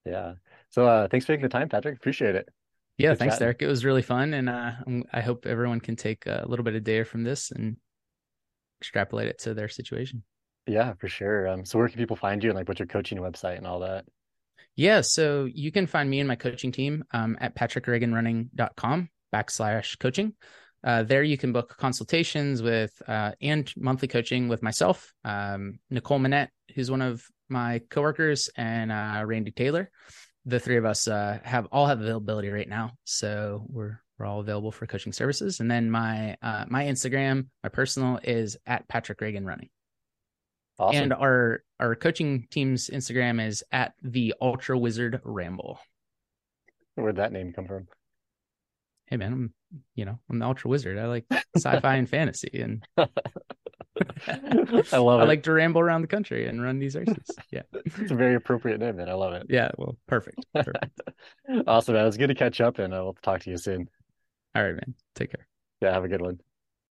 Yeah. So uh, thanks for taking the time, Patrick. Appreciate it. Yeah, Good thanks, chatting. Derek. It was really fun, and uh, I hope everyone can take a little bit of data from this and extrapolate it to their situation. Yeah, for sure. Um, so where can people find you, and like what's your coaching website and all that? Yeah, so you can find me and my coaching team um, at patrickreaganrunning.com backslash coaching. Uh, there you can book consultations with uh, and monthly coaching with myself, um, Nicole Manette, who's one of my coworkers, and uh, Randy Taylor. The three of us uh, have all have availability right now, so we're we're all available for coaching services. And then my uh, my Instagram, my personal is at Patrick Reagan Running. Awesome. And our our coaching team's Instagram is at the Ultra Wizard Ramble. Where'd that name come from? hey man, I'm you know I'm the ultra wizard. I like sci-fi and fantasy, and I love it. I like to ramble around the country and run these races. Yeah, it's a very appropriate name, man. I love it. Yeah, well, perfect. perfect. awesome, man. It was good to catch up, and I will talk to you soon. All right, man. Take care. Yeah, have a good one.